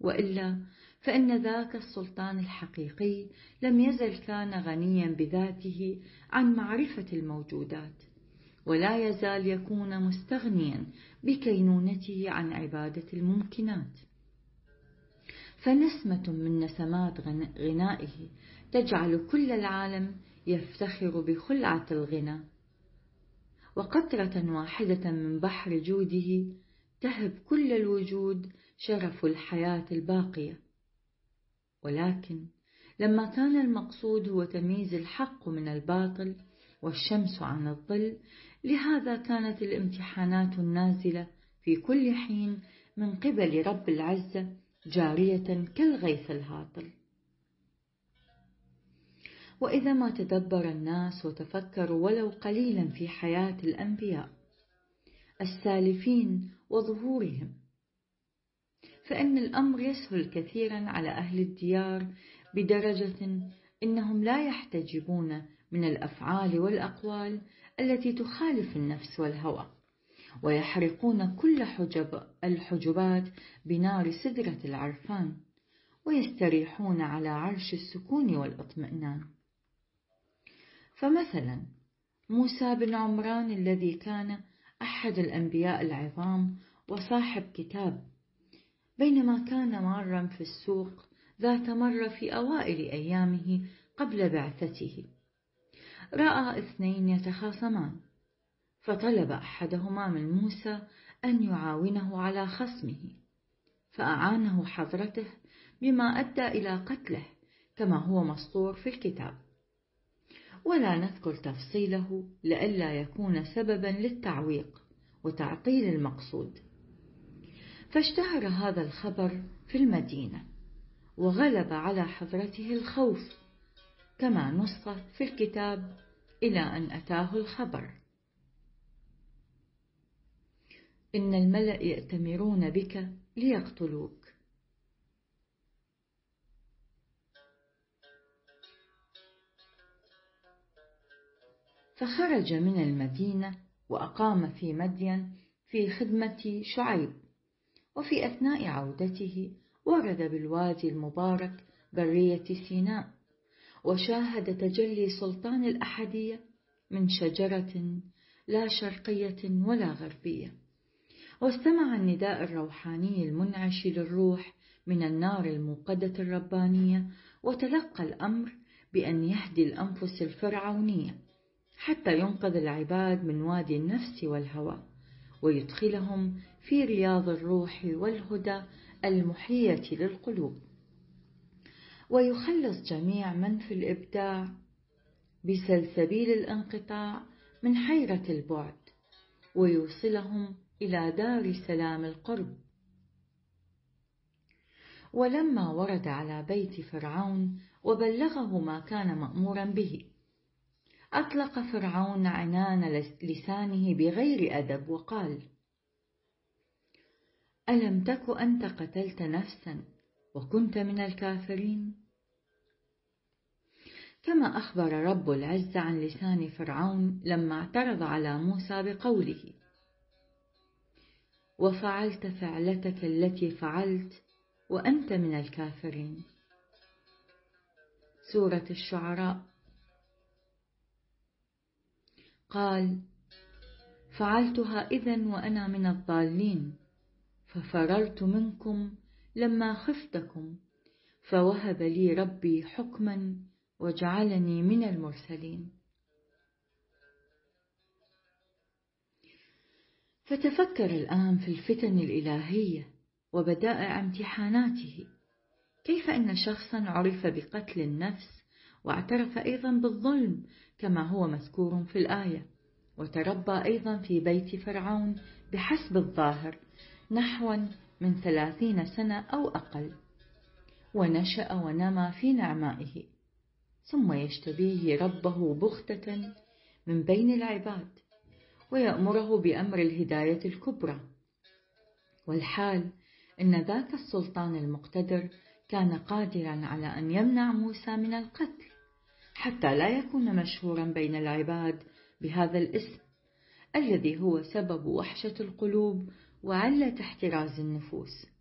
وإلا فإن ذاك السلطان الحقيقي لم يزل كان غنيا بذاته عن معرفة الموجودات ولا يزال يكون مستغنيا بكينونته عن عبادة الممكنات. فنسمة من نسمات غنائه تجعل كل العالم يفتخر بخلعة الغنى وقطرة واحدة من بحر جوده تهب كل الوجود شرف الحياة الباقية. ولكن لما كان المقصود هو تمييز الحق من الباطل والشمس عن الظل لهذا كانت الامتحانات النازلة في كل حين من قبل رب العزة جارية كالغيث الهاطل. وإذا ما تدبر الناس وتفكروا ولو قليلا في حياة الأنبياء السالفين وظهورهم فإن الأمر يسهل كثيرا على أهل الديار بدرجة إنهم لا يحتجبون من الأفعال والأقوال التي تخالف النفس والهوى ويحرقون كل حجب الحجبات بنار سدرة العرفان ويستريحون على عرش السكون والإطمئنان. فمثلا موسى بن عمران الذي كان أحد الأنبياء العظام وصاحب كتاب بينما كان مارا في السوق ذات مرة في أوائل أيامه قبل بعثته. رأى اثنين يتخاصمان فطلب أحدهما من موسى أن يعاونه على خصمه فأعانه حضرته بما أدى إلى قتله كما هو مسطور في الكتاب. ولا نذكر تفصيله لئلا يكون سببا للتعويق وتعطيل المقصود. فاشتهر هذا الخبر في المدينة وغلب على حضرته الخوف كما نص في الكتاب إلى أن أتاه الخبر. إن الملأ يأتمرون بك ليقتلوك. فخرج من المدينة وأقام في مدين في خدمة شعيب. وفي أثناء عودته ورد بالوادي المبارك برية سيناء وشاهد تجلي سلطان الأحدية من شجرة لا شرقية ولا غربية واستمع النداء الروحاني المنعش للروح من النار الموقدة الربانية وتلقى الأمر بأن يهدي الأنفس الفرعونية حتى ينقذ العباد من وادي النفس والهوى ويدخلهم في رياض الروح والهدى المحية للقلوب. ويخلص جميع من في الإبداع بسلسبيل الانقطاع من حيرة البعد ويوصلهم إلى دار سلام القرب. ولما ورد على بيت فرعون وبلغه ما كان مأمورا به أطلق فرعون عنان لسانه بغير أدب وقال ألم تك أنت قتلت نفسا وكنت من الكافرين؟ كما أخبر رب العزة عن لسان فرعون لما اعترض على موسى بقوله وفعلت فعلتك التي فعلت وأنت من الكافرين. سورة الشعراء. قال فعلتها إذا وأنا من الضالين ففررت منكم لما خفتكم فوهب لي ربي حكما وجعلني من المرسلين. فتفكر الآن في الفتن الإلهية وبدائع امتحاناته. كيف أن شخصا عرف بقتل النفس واعترف أيضا بالظلم كما هو مذكور في الآية. وتربى أيضا في بيت فرعون بحسب الظاهر نحوا من ثلاثين سنة أو أقل. ونشأ ونمى في نعمائه. ثم يشتبيه ربه بغتة من بين العباد ويأمره بأمر الهداية الكبرى. والحال إن ذاك السلطان المقتدر كان قادرا على أن يمنع موسى من القتل. حتى لا يكون مشهورا بين العباد بهذا الاسم الذي هو سبب وحشة القلوب وعلة احتراز النفوس.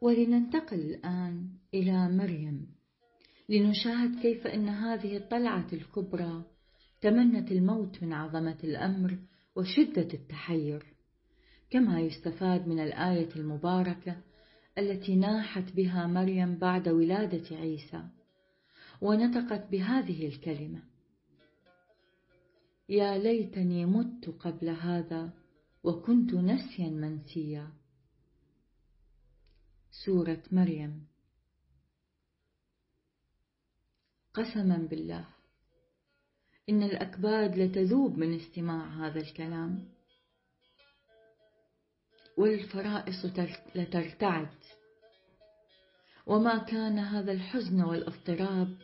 ولننتقل الآن إلى مريم. لنشاهد كيف أن هذه الطلعة الكبرى تمنت الموت من عظمة الأمر وشدة التحير. كما يستفاد من الآية المباركة التي ناحت بها مريم بعد ولادة عيسى ونطقت بهذه الكلمة يا ليتني مت قبل هذا وكنت نسيا منسيا. سورة مريم. قسما بالله إن الأكباد لتذوب من استماع هذا الكلام. والفرائص لترتعد. وما كان هذا الحزن والاضطراب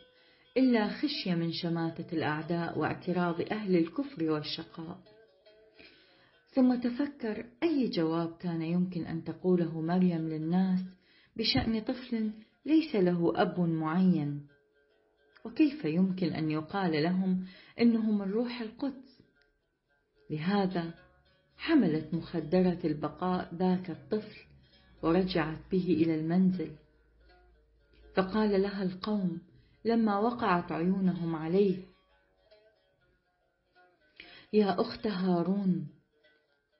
إلا خشية من شماتة الأعداء واعتراض أهل الكفر والشقاء. ثم تفكر أي جواب كان يمكن أن تقوله مريم للناس بشأن طفل ليس له أب معين. وكيف يمكن أن يقال لهم إنه من روح القدس؟ لهذا حملت مخدرة البقاء ذاك الطفل ورجعت به إلى المنزل. فقال لها القوم لما وقعت عيونهم عليه يا أخت هارون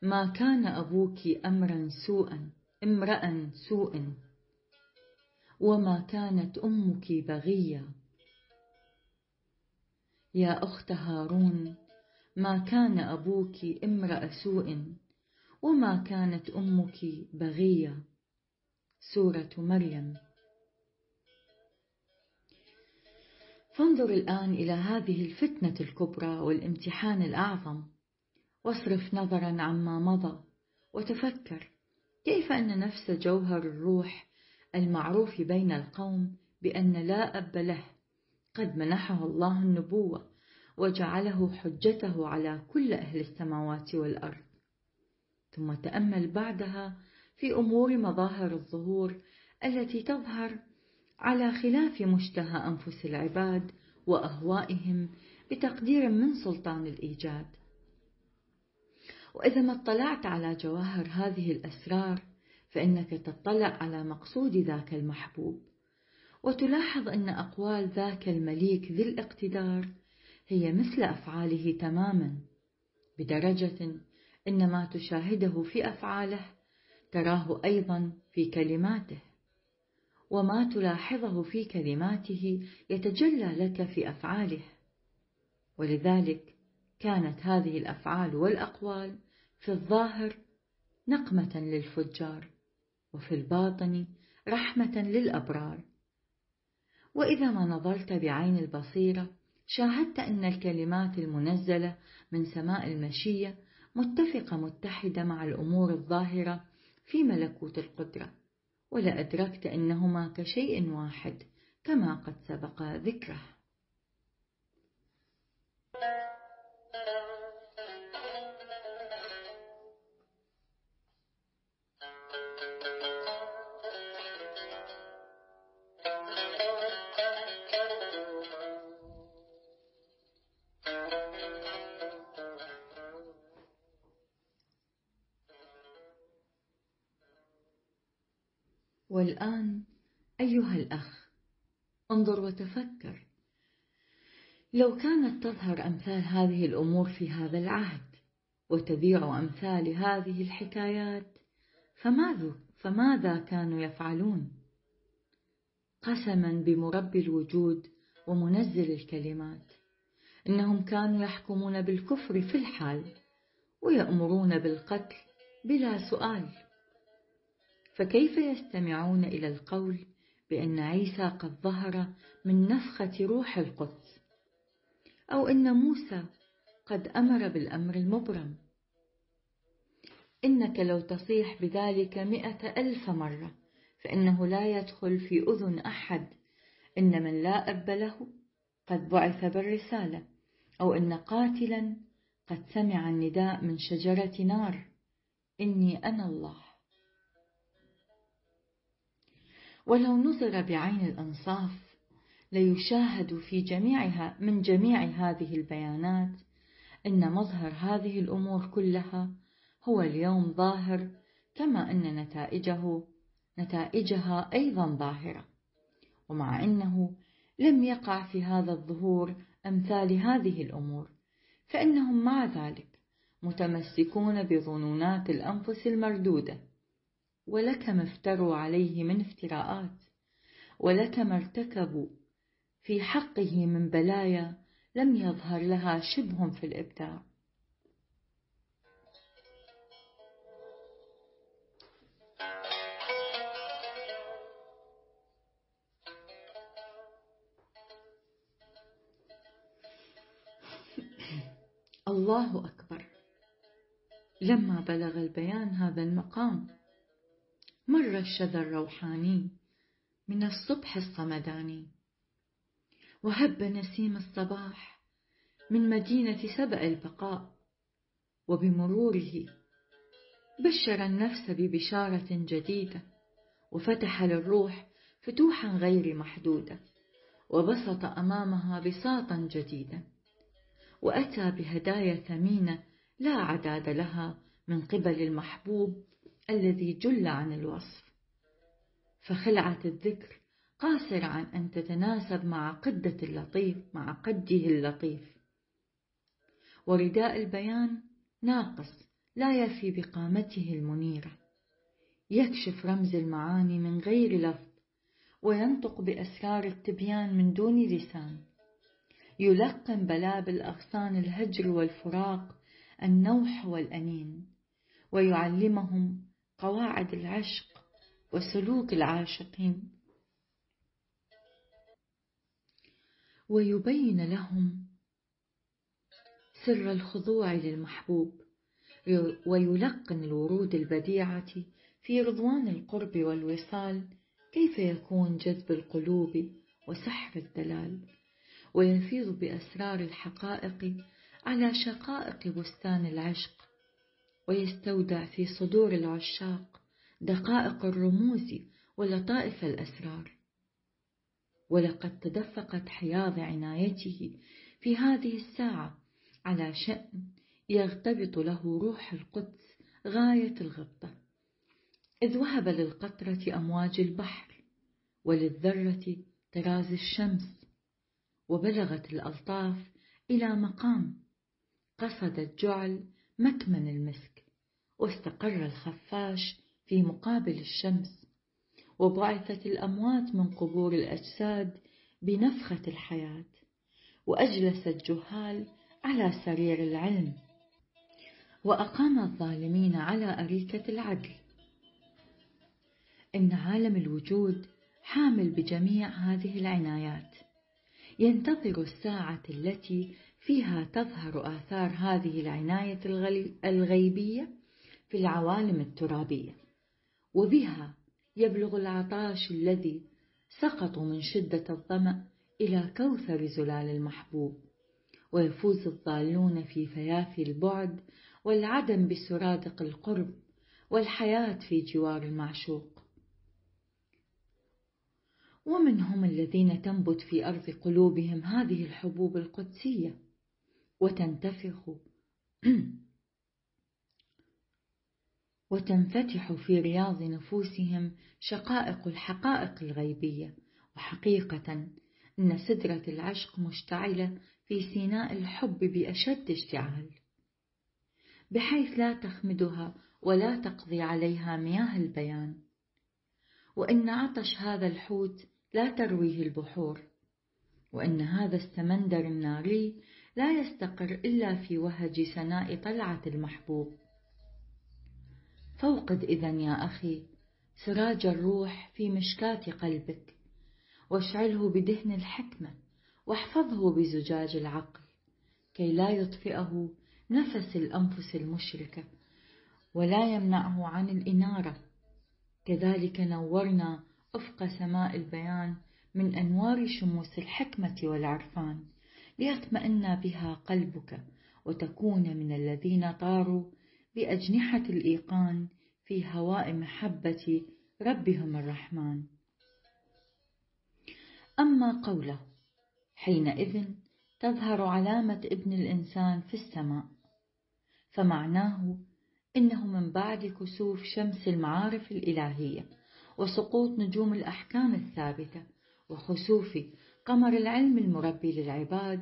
ما كان أبوك أمرا سوءا امرأ سوء وما كانت أمك بغية. يا أخت هارون ما كان أبوك امرأ سوء وما كانت أمك بغية. سورة مريم. فانظر الآن إلى هذه الفتنة الكبرى والامتحان الأعظم. واصرف نظرا عما مضى وتفكر كيف أن نفس جوهر الروح المعروف بين القوم بأن لا أب له. قد منحه الله النبوة وجعله حجته على كل أهل السماوات والأرض. ثم تأمل بعدها في أمور مظاهر الظهور التي تظهر على خلاف مشتهى أنفس العباد وأهوائهم بتقدير من سلطان الإيجاد. وإذا ما اطلعت على جواهر هذه الأسرار فإنك تطلع على مقصود ذاك المحبوب. وتلاحظ أن أقوال ذاك المليك ذي الاقتدار هي مثل أفعاله تماما بدرجة إن ما تشاهده في أفعاله تراه أيضا في كلماته وما تلاحظه في كلماته يتجلى لك في أفعاله. ولذلك كانت هذه الأفعال والأقوال في الظاهر نقمة للفجار. وفي الباطن رحمة للأبرار. وإذا ما نظرت بعين البصيرة شاهدت أن الكلمات المنزلة من سماء المشية متفقة متحدة مع الأمور الظاهرة في ملكوت القدرة ولأدركت أنهما كشيء واحد كما قد سبق ذكره. وتفكر لو كانت تظهر أمثال هذه الأمور في هذا العهد وتذيع أمثال هذه الحكايات فماذا, فماذا كانوا يفعلون؟ قسما بمربي الوجود ومنزل الكلمات. إنهم كانوا يحكمون بالكفر في الحال ويأمرون بالقتل بلا سؤال. فكيف يستمعون إلى القول بأن عيسى قد ظهر من نفخة روح القدس أو أن موسى قد أمر بالأمر المبرم. إنك لو تصيح بذلك مئة ألف مرة فإنه لا يدخل في أذن أحد. إن من لا أب له قد بعث بالرسالة أو إن قاتلا قد سمع النداء من شجرة نار. إني أنا الله. ولو نظر بعين الأنصاف ليشاهد في جميعها من جميع هذه البيانات أن مظهر هذه الأمور كلها هو اليوم ظاهر كما أن نتائجه نتائجها أيضا ظاهرة. ومع أنه لم يقع في هذا الظهور أمثال هذه الأمور فإنهم مع ذلك متمسكون بظنونات الأنفس المردودة. ولكم افتروا عليه من افتراءات ولكم ارتكبوا في حقه من بلايا لم يظهر لها شبه في الإبداع. الله أكبر. لما بلغ البيان هذا المقام مر الشذا الروحاني من الصبح الصمداني. وهب نسيم الصباح من مدينة سبأ البقاء. وبمروره بشر النفس ببشارة جديدة. وفتح للروح فتوحا غير محدودة. وبسط أمامها بساطا جديدا. وأتى بهدايا ثمينة لا عداد لها من قبل المحبوب الذي جل عن الوصف. فخلعة الذكر قاصر عن أن تتناسب مع قدة اللطيف مع قده اللطيف. ورداء البيان ناقص لا يفي بقامته المنيرة. يكشف رمز المعاني من غير لفظ وينطق بأسرار التبيان من دون لسان. يلقن بلابل أغصان الهجر والفراق النوح والأنين. ويعلمهم قواعد العشق وسلوك العاشقين. ويبين لهم سر الخضوع للمحبوب ويلقن الورود البديعة في رضوان القرب والوصال كيف يكون جذب القلوب وسحر الدلال. ويفيض بأسرار الحقائق على شقائق بستان العشق ويستودع في صدور العشاق دقائق الرموز ولطائف الأسرار. ولقد تدفقت حياض عنايته في هذه الساعة على شأن يغتبط له روح القدس غاية الغبطة. إذ وهب للقطرة أمواج البحر وللذرة طراز الشمس وبلغت الألطاف إلى مقام قصدت جعل مكمن المسك. واستقر الخفاش في مقابل الشمس وبعثت الأموات من قبور الأجساد بنفخة الحياة وأجلس الجهال على سرير العلم وأقام الظالمين على أريكة العدل. إن عالم الوجود حامل بجميع هذه العنايات. ينتظر الساعة التي فيها تظهر آثار هذه العناية الغيبية. في العوالم الترابية وبها يبلغ العطاش الذي سقطوا من شدة الظمأ إلى كوثر زلال المحبوب ويفوز الضالون في فيافي البعد والعدم بسرادق القرب والحياة في جوار المعشوق. ومنهم الذين تنبت في أرض قلوبهم هذه الحبوب القدسية وتنتفخ وتنفتح في رياض نفوسهم شقائق الحقائق الغيبية. وحقيقة إن سدرة العشق مشتعلة في سيناء الحب بأشد اشتعال. بحيث لا تخمدها ولا تقضي عليها مياه البيان. وإن عطش هذا الحوت لا ترويه البحور. وإن هذا السمندر الناري لا يستقر إلا في وهج سناء طلعة المحبوب. فوقد إذا يا أخي سراج الروح في مشكاة قلبك. واشعله بدهن الحكمة واحفظه بزجاج العقل. كي لا يطفئه نفس الأنفس المشركة ولا يمنعه عن الإنارة. كذلك نورنا أفق سماء البيان من أنوار شموس الحكمة والعرفان. ليطمئن بها قلبك وتكون من الذين طاروا بأجنحة الإيقان في هواء محبة ربهم الرحمن. أما قوله حينئذ تظهر علامة ابن الإنسان في السماء فمعناه إنه من بعد كسوف شمس المعارف الإلهية وسقوط نجوم الأحكام الثابتة وخسوف قمر العلم المربي للعباد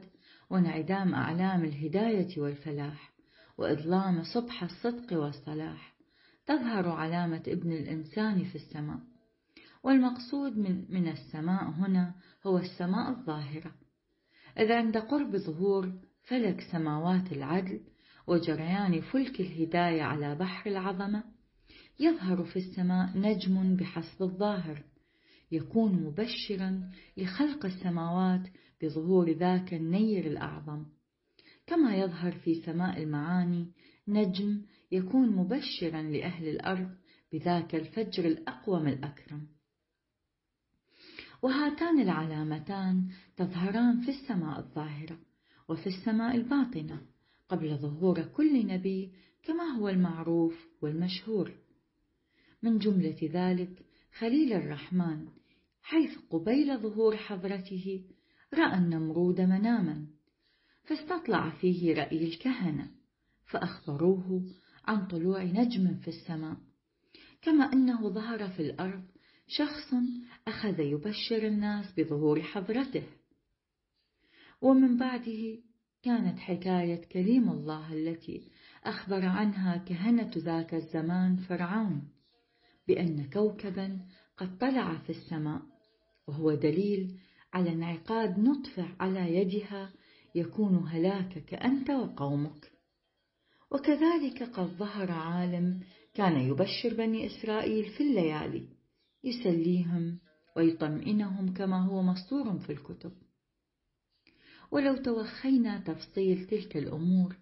وانعدام أعلام الهداية والفلاح. وإظلام صبح الصدق والصلاح. تظهر علامة ابن الإنسان في السماء. والمقصود من, من السماء هنا هو السماء الظاهرة. إذ عند قرب ظهور فلك سماوات العدل وجريان فلك الهداية على بحر العظمة. يظهر في السماء نجم بحسب الظاهر. يكون مبشرا لخلق السماوات بظهور ذاك النير الأعظم. كما يظهر في سماء المعاني نجم يكون مبشرا لأهل الأرض بذاك الفجر الأقوم الأكرم. وهاتان العلامتان تظهران في السماء الظاهرة وفي السماء الباطنة قبل ظهور كل نبي كما هو المعروف والمشهور. من جملة ذلك خليل الرحمن حيث قبيل ظهور حضرته رأى النمرود مناما. فاستطلع فيه رأي الكهنة فأخبروه عن طلوع نجم في السماء. كما أنه ظهر في الأرض شخص أخذ يبشر الناس بظهور حضرته. ومن بعده كانت حكاية كليم الله التي أخبر عنها كهنة ذاك الزمان فرعون بأن كوكبا قد طلع في السماء وهو دليل على انعقاد نطفة على يدها يكون هلاكك أنت وقومك. وكذلك قد ظهر عالم كان يبشر بني إسرائيل في الليالي يسليهم ويطمئنهم كما هو مسطور في الكتب. ولو توخينا تفصيل تلك الأمور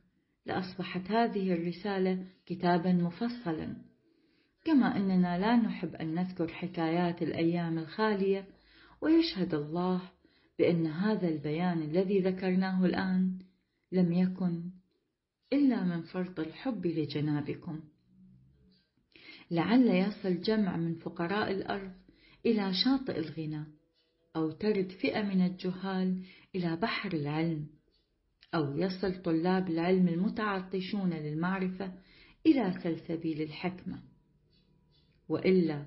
لأصبحت هذه الرسالة كتابا مفصلا. كما أننا لا نحب أن نذكر حكايات الأيام الخالية ويشهد الله بأن هذا البيان الذي ذكرناه الآن لم يكن إلا من فرط الحب لجنابكم. لعل يصل جمع من فقراء الأرض إلى شاطئ الغنى أو ترد فئة من الجهال إلى بحر العلم أو يصل طلاب العلم المتعطشون للمعرفة إلى سلسبيل الحكمة. وإلا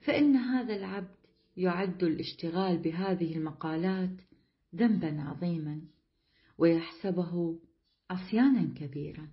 فإن هذا العبد يعد الاشتغال بهذه المقالات ذنبا عظيما ويحسبه عصيانا كبيرا.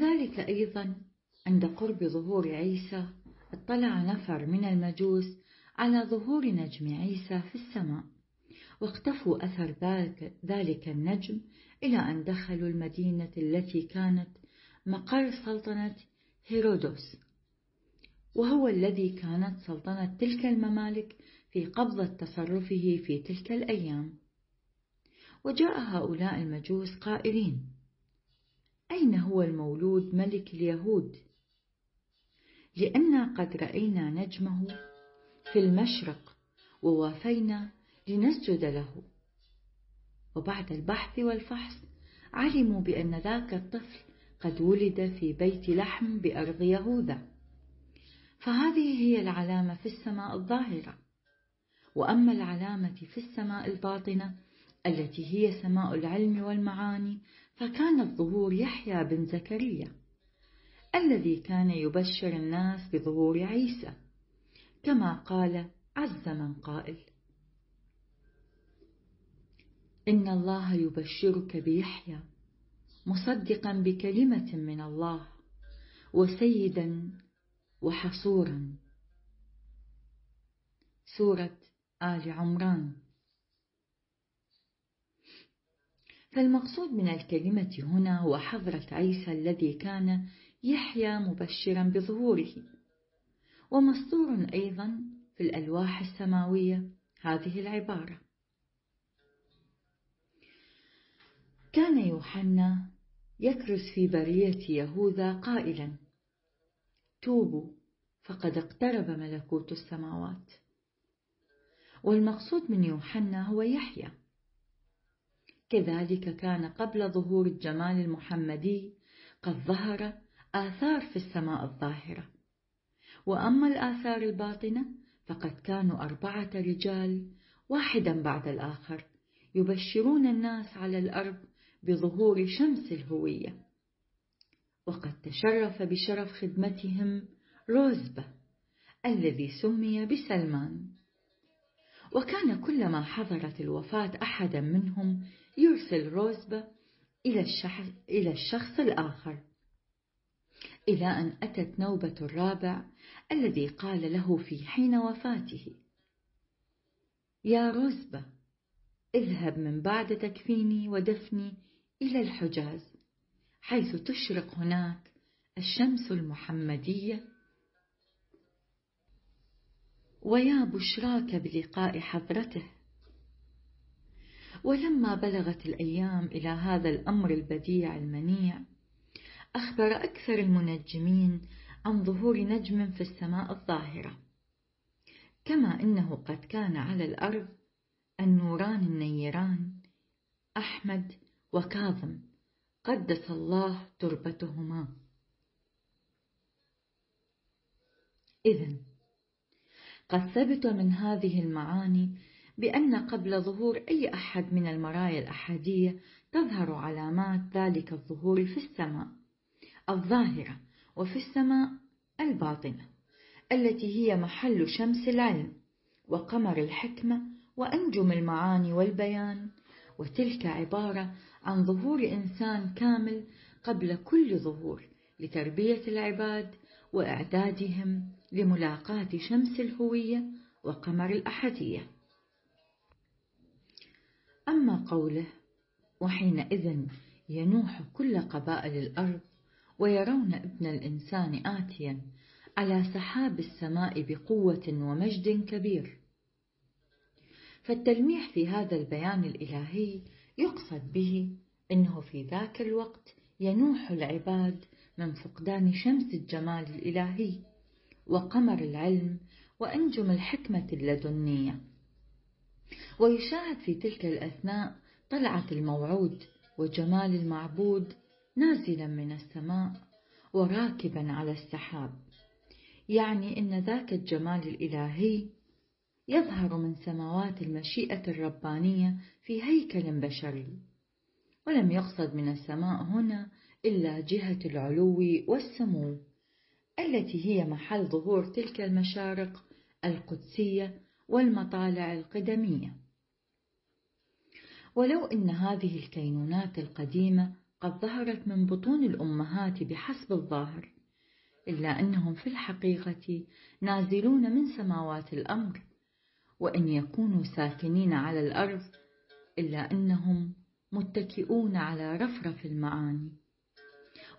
وكذلك أيضا عند قرب ظهور عيسى اطلع نفر من المجوس على ظهور نجم عيسى في السماء واقتفوا أثر ذلك النجم إلى أن دخلوا المدينة التي كانت مقر سلطنة هيرودوس وهو الذي كانت سلطنة تلك الممالك في قبضة تصرفه في تلك الأيام. وجاء هؤلاء المجوس قائلين أين هو المولود ملك اليهود؟ لأننا قد رأينا نجمه في المشرق ووافينا لنسجد له. وبعد البحث والفحص علموا بأن ذاك الطفل قد ولد في بيت لحم بأرض يهوذا. فهذه هي العلامة في السماء الظاهرة. وأما العلامة في السماء الباطنة التي هي سماء العلم والمعاني فكان الظهور يحيى بن زكريا الذي كان يبشر الناس بظهور عيسى كما قال عز من قائل إن الله يبشرك بيحيى مصدقا بكلمة من الله وسيدا وحصورا. سورة آل عمران. فالمقصود من الكلمة هنا هو حضرة عيسى الذي كان يحيى مبشرا بظهوره. ومسطور أيضا في الألواح السماوية هذه العبارة. كان يوحنا يكرس في برية يهوذا قائلا توبوا فقد اقترب ملكوت السماوات. والمقصود من يوحنا هو يحيى. كذلك كان قبل ظهور الجمال المحمدي قد ظهر آثار في السماء الظاهرة. وأما الآثار الباطنة فقد كانوا أربعة رجال واحدا بعد الآخر يبشرون الناس على الأرض بظهور شمس الهوية. وقد تشرف بشرف خدمتهم روزبة الذي سمي بسلمان. وكان كلما حضرت الوفاة أحدا منهم يرسل روزبة إلى إلى الشخص الآخر. إلى أن أتت نوبة الرابع الذي قال له في حين وفاته يا روزبة اذهب من بعد تكفيني ودفني إلى الحجاز حيث تشرق هناك الشمس المحمدية. ويا بشراك بلقاء حضرته ولما بلغت الأيام إلى هذا الأمر البديع المنيع أخبر أكثر المنجمين عن ظهور نجم في السماء الظاهرة. كما إنه قد كان على الأرض النوران النيران أحمد وكاظم قدس الله تربتهما. إذن قد ثبت من هذه المعاني بأن قبل ظهور أي أحد من المرايا الأحادية تظهر علامات ذلك الظهور في السماء الظاهرة وفي السماء الباطنة التي هي محل شمس العلم وقمر الحكمة وأنجم المعاني والبيان. وتلك عبارة عن ظهور إنسان كامل قبل كل ظهور لتربية العباد وإعدادهم لملاقاة شمس الهوية وقمر الأحدية. أما قوله وحينئذ ينوح كل قبائل الأرض ويرون ابن الإنسان آتيا على سحاب السماء بقوة ومجد كبير. فالتلميح في هذا البيان الإلهي يقصد به أنه في ذاك الوقت ينوح العباد من فقدان شمس الجمال الإلهي وقمر العلم وأنجم الحكمة اللدنية. ويشاهد في تلك الأثناء طلعة الموعود وجمال المعبود نازلا من السماء وراكبا على السحاب. يعني إن ذاك الجمال الإلهي يظهر من سماوات المشيئة الربانية في هيكل بشري ولم يقصد من السماء هنا إلا جهة العلو والسمو التي هي محل ظهور تلك المشارق القدسية والمطالع القدمية. ولو إن هذه الكينونات القديمة قد ظهرت من بطون الأمهات بحسب الظاهر إلا أنهم في الحقيقة نازلون من سماوات الأمر وإن يكونوا ساكنين على الأرض إلا أنهم متكئون على رفرف المعاني.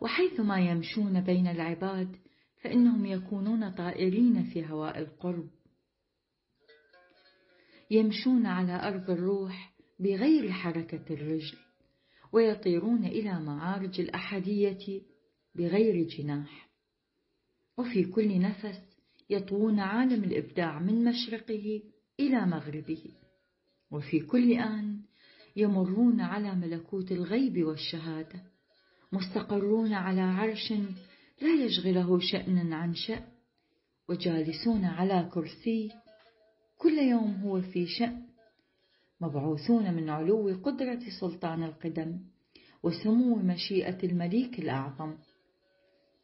وحيثما يمشون بين العباد فإنهم يكونون طائرين في هواء القرب. يمشون على أرض الروح بغير حركة الرجل ويطيرون إلى معارج الأحدية بغير جناح. وفي كل نفس يطوون عالم الإبداع من مشرقه إلى مغربه. وفي كل آن يمرون على ملكوت الغيب والشهادة مستقرون على عرش لا يشغله شأن عن شأن وجالسون على كرسي كل يوم هو في شأن. مبعوثون من علو قدرة سلطان القدم وسمو مشيئة المليك الأعظم.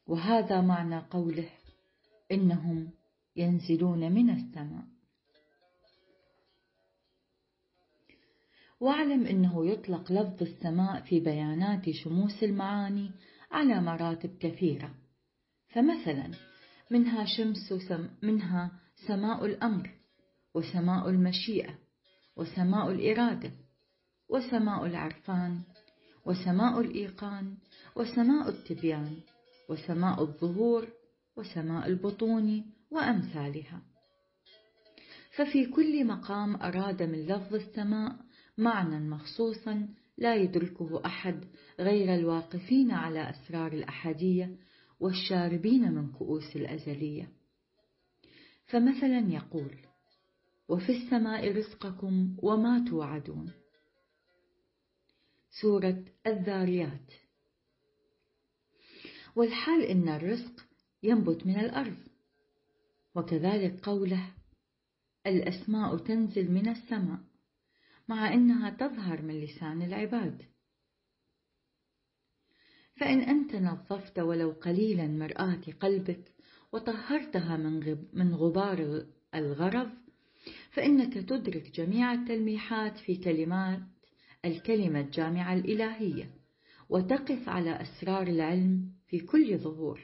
وهذا معنى قوله إنهم ينزلون من السماء. واعلم أنه يطلق لفظ السماء في بيانات شموس المعاني على مراتب كثيرة. فمثلا منها شمس سم منها سماء الأمر. وسماء المشيئة وسماء الإرادة وسماء العرفان وسماء الإيقان وسماء التبيان وسماء الظهور وسماء البطون وأمثالها. ففي كل مقام أراد من لفظ السماء معنى مخصوصا لا يدركه أحد غير الواقفين على أسرار الأحدية والشاربين من كؤوس الأزلية. فمثلا يقول وفي السماء رزقكم وما توعدون. سورة الذاريات. والحال إن الرزق ينبت من الأرض وكذلك قوله الأسماء تنزل من السماء مع أنها تظهر من لسان العباد. فإن أنت نظفت ولو قليلا مرآة قلبك وطهرتها من غبار الغرض فإنك تدرك جميع التلميحات في كلمات الكلمة الجامعة الإلهية وتقف على أسرار العلم في كل ظهور.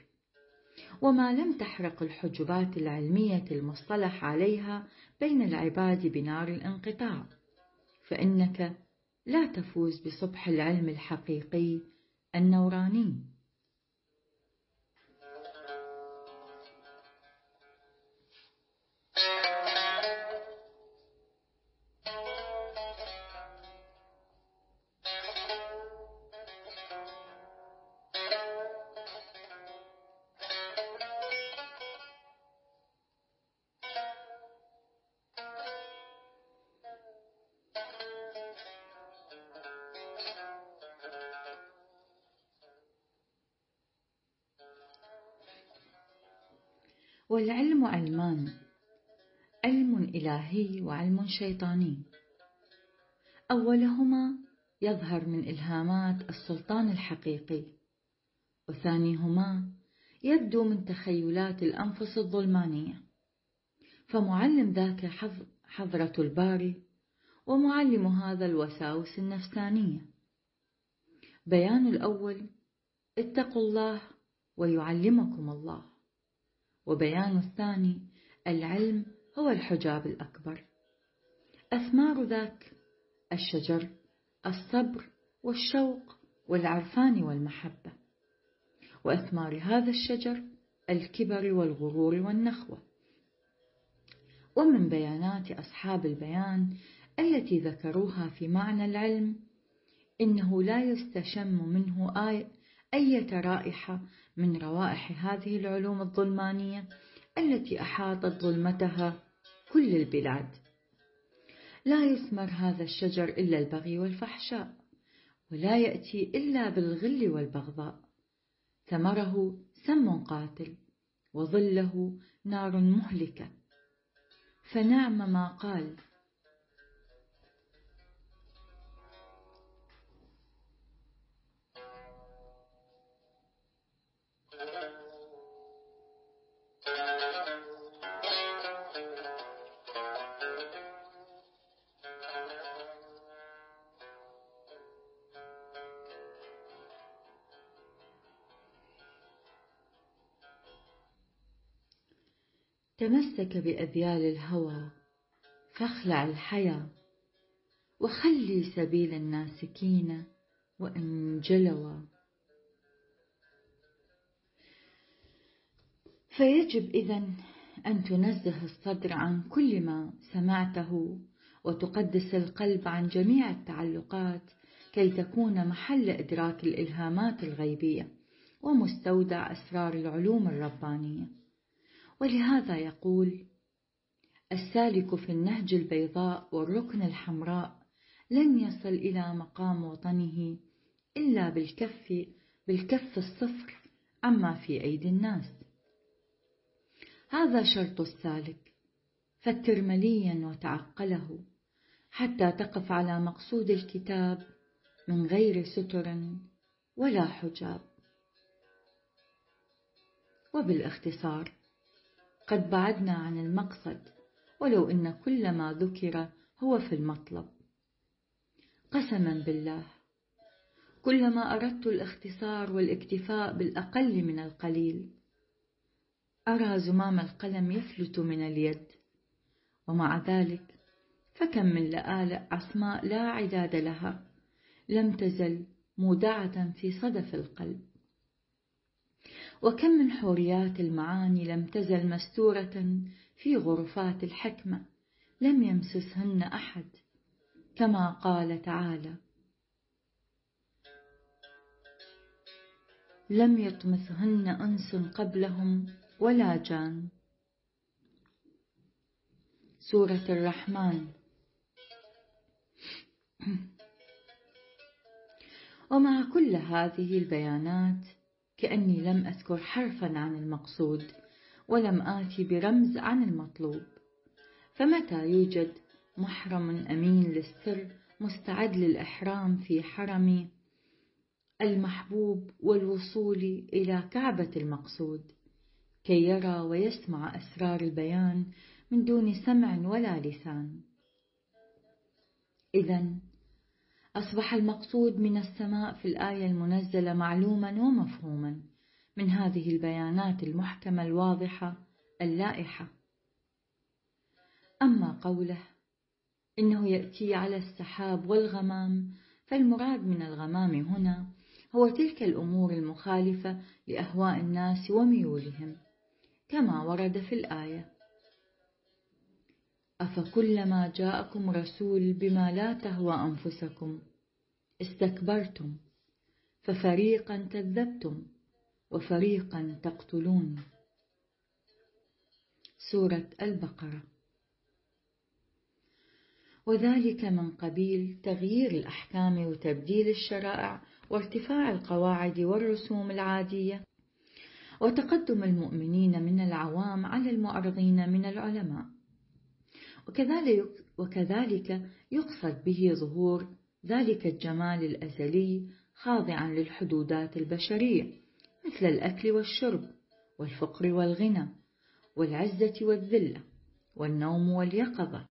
وما لم تحرق الحجبات العلمية المصطلح عليها بين العباد بنار الانقطاع. فإنك لا تفوز بصبح العلم الحقيقي النوراني. والعلم علمان. علم إلهي وعلم شيطاني. أولهما يظهر من إلهامات السلطان الحقيقي. وثانيهما يبدو من تخيلات الأنفس الظلمانية. فمعلم ذاك حضرة الباري ومعلم هذا الوساوس النفسانية. بيان الأول اتقوا الله ويعلمكم الله. وبيان الثاني العلم هو الحجاب الأكبر. أثمار ذاك الشجر الصبر والشوق والعرفان والمحبة. وأثمار هذا الشجر الكبر والغرور والنخوة. ومن بيانات أصحاب البيان التي ذكروها في معنى العلم إنه لا يستشم منه أية رائحة من روائح هذه العلوم الظلمانية التي أحاطت ظلمتها كل البلاد. لا يثمر هذا الشجر إلا البغي والفحشاء ولا يأتي إلا بالغل والبغضاء. ثمره سم قاتل وظله نار مهلكة. فنعم ما قال تمسك بأذيال الهوى فاخلع الحيا وخلي سبيل الناسكين وإن جلوا فيجب إذن أن تنزه الصدر عن كل ما سمعته وتقدس القلب عن جميع التعلقات كي تكون محل إدراك الإلهامات الغيبية ومستودع أسرار العلوم الربانية. ولهذا يقول السالك في النهج البيضاء والركن الحمراء لن يصل إلى مقام وطنه إلا بالكف بالكف الصفر عما في أيدي الناس. هذا شرط السالك فكر مليا وتعقله حتى تقف على مقصود الكتاب من غير ستر ولا حجاب. وبالاختصار قد بعدنا عن المقصد ولو إن كل ما ذكر هو في المطلب. قسما بالله كلما أردت الاختصار والاكتفاء بالأقل من القليل أرى زمام القلم يفلت من اليد. ومع ذلك فكم من لآلئ عصماء لا عداد لها لم تزل مودعة في صدف القلب. وكم من حوريات المعاني لم تزل مستورة في غرفات الحكمة لم يمسسهن أحد كما قال تعالى لم يطمثهن أنس قبلهم ولا جان. سورة الرحمن ومع كل هذه البيانات كأني لم أذكر حرفا عن المقصود ولم آتي برمز عن المطلوب. فمتى يوجد محرم أمين للسر مستعد للإحرام في حرم المحبوب والوصول إلى كعبة المقصود؟ كي يرى ويسمع أسرار البيان من دون سمع ولا لسان. إذا أصبح المقصود من السماء في الآية المنزلة معلوما ومفهوما من هذه البيانات المحكمة الواضحة اللائحة. أما قوله إنه يأتي على السحاب والغمام فالمراد من الغمام هنا هو تلك الأمور المخالفة لأهواء الناس وميولهم كما ورد في الآية. أفكلما جاءكم رسول بما لا تهوى أنفسكم استكبرتم ففريقا كذبتم وفريقا تقتلون. سورة البقرة. وذلك من قبيل تغيير الأحكام وتبديل الشرائع وارتفاع القواعد والرسوم العادية وتقدم المؤمنين من العوام على المعرضين من العلماء. وكذلك, وكذلك يقصد به ظهور ذلك الجمال الأزلي خاضعا للحدودات البشرية مثل الأكل والشرب والفقر والغنى والعزة والذلة والنوم واليقظة.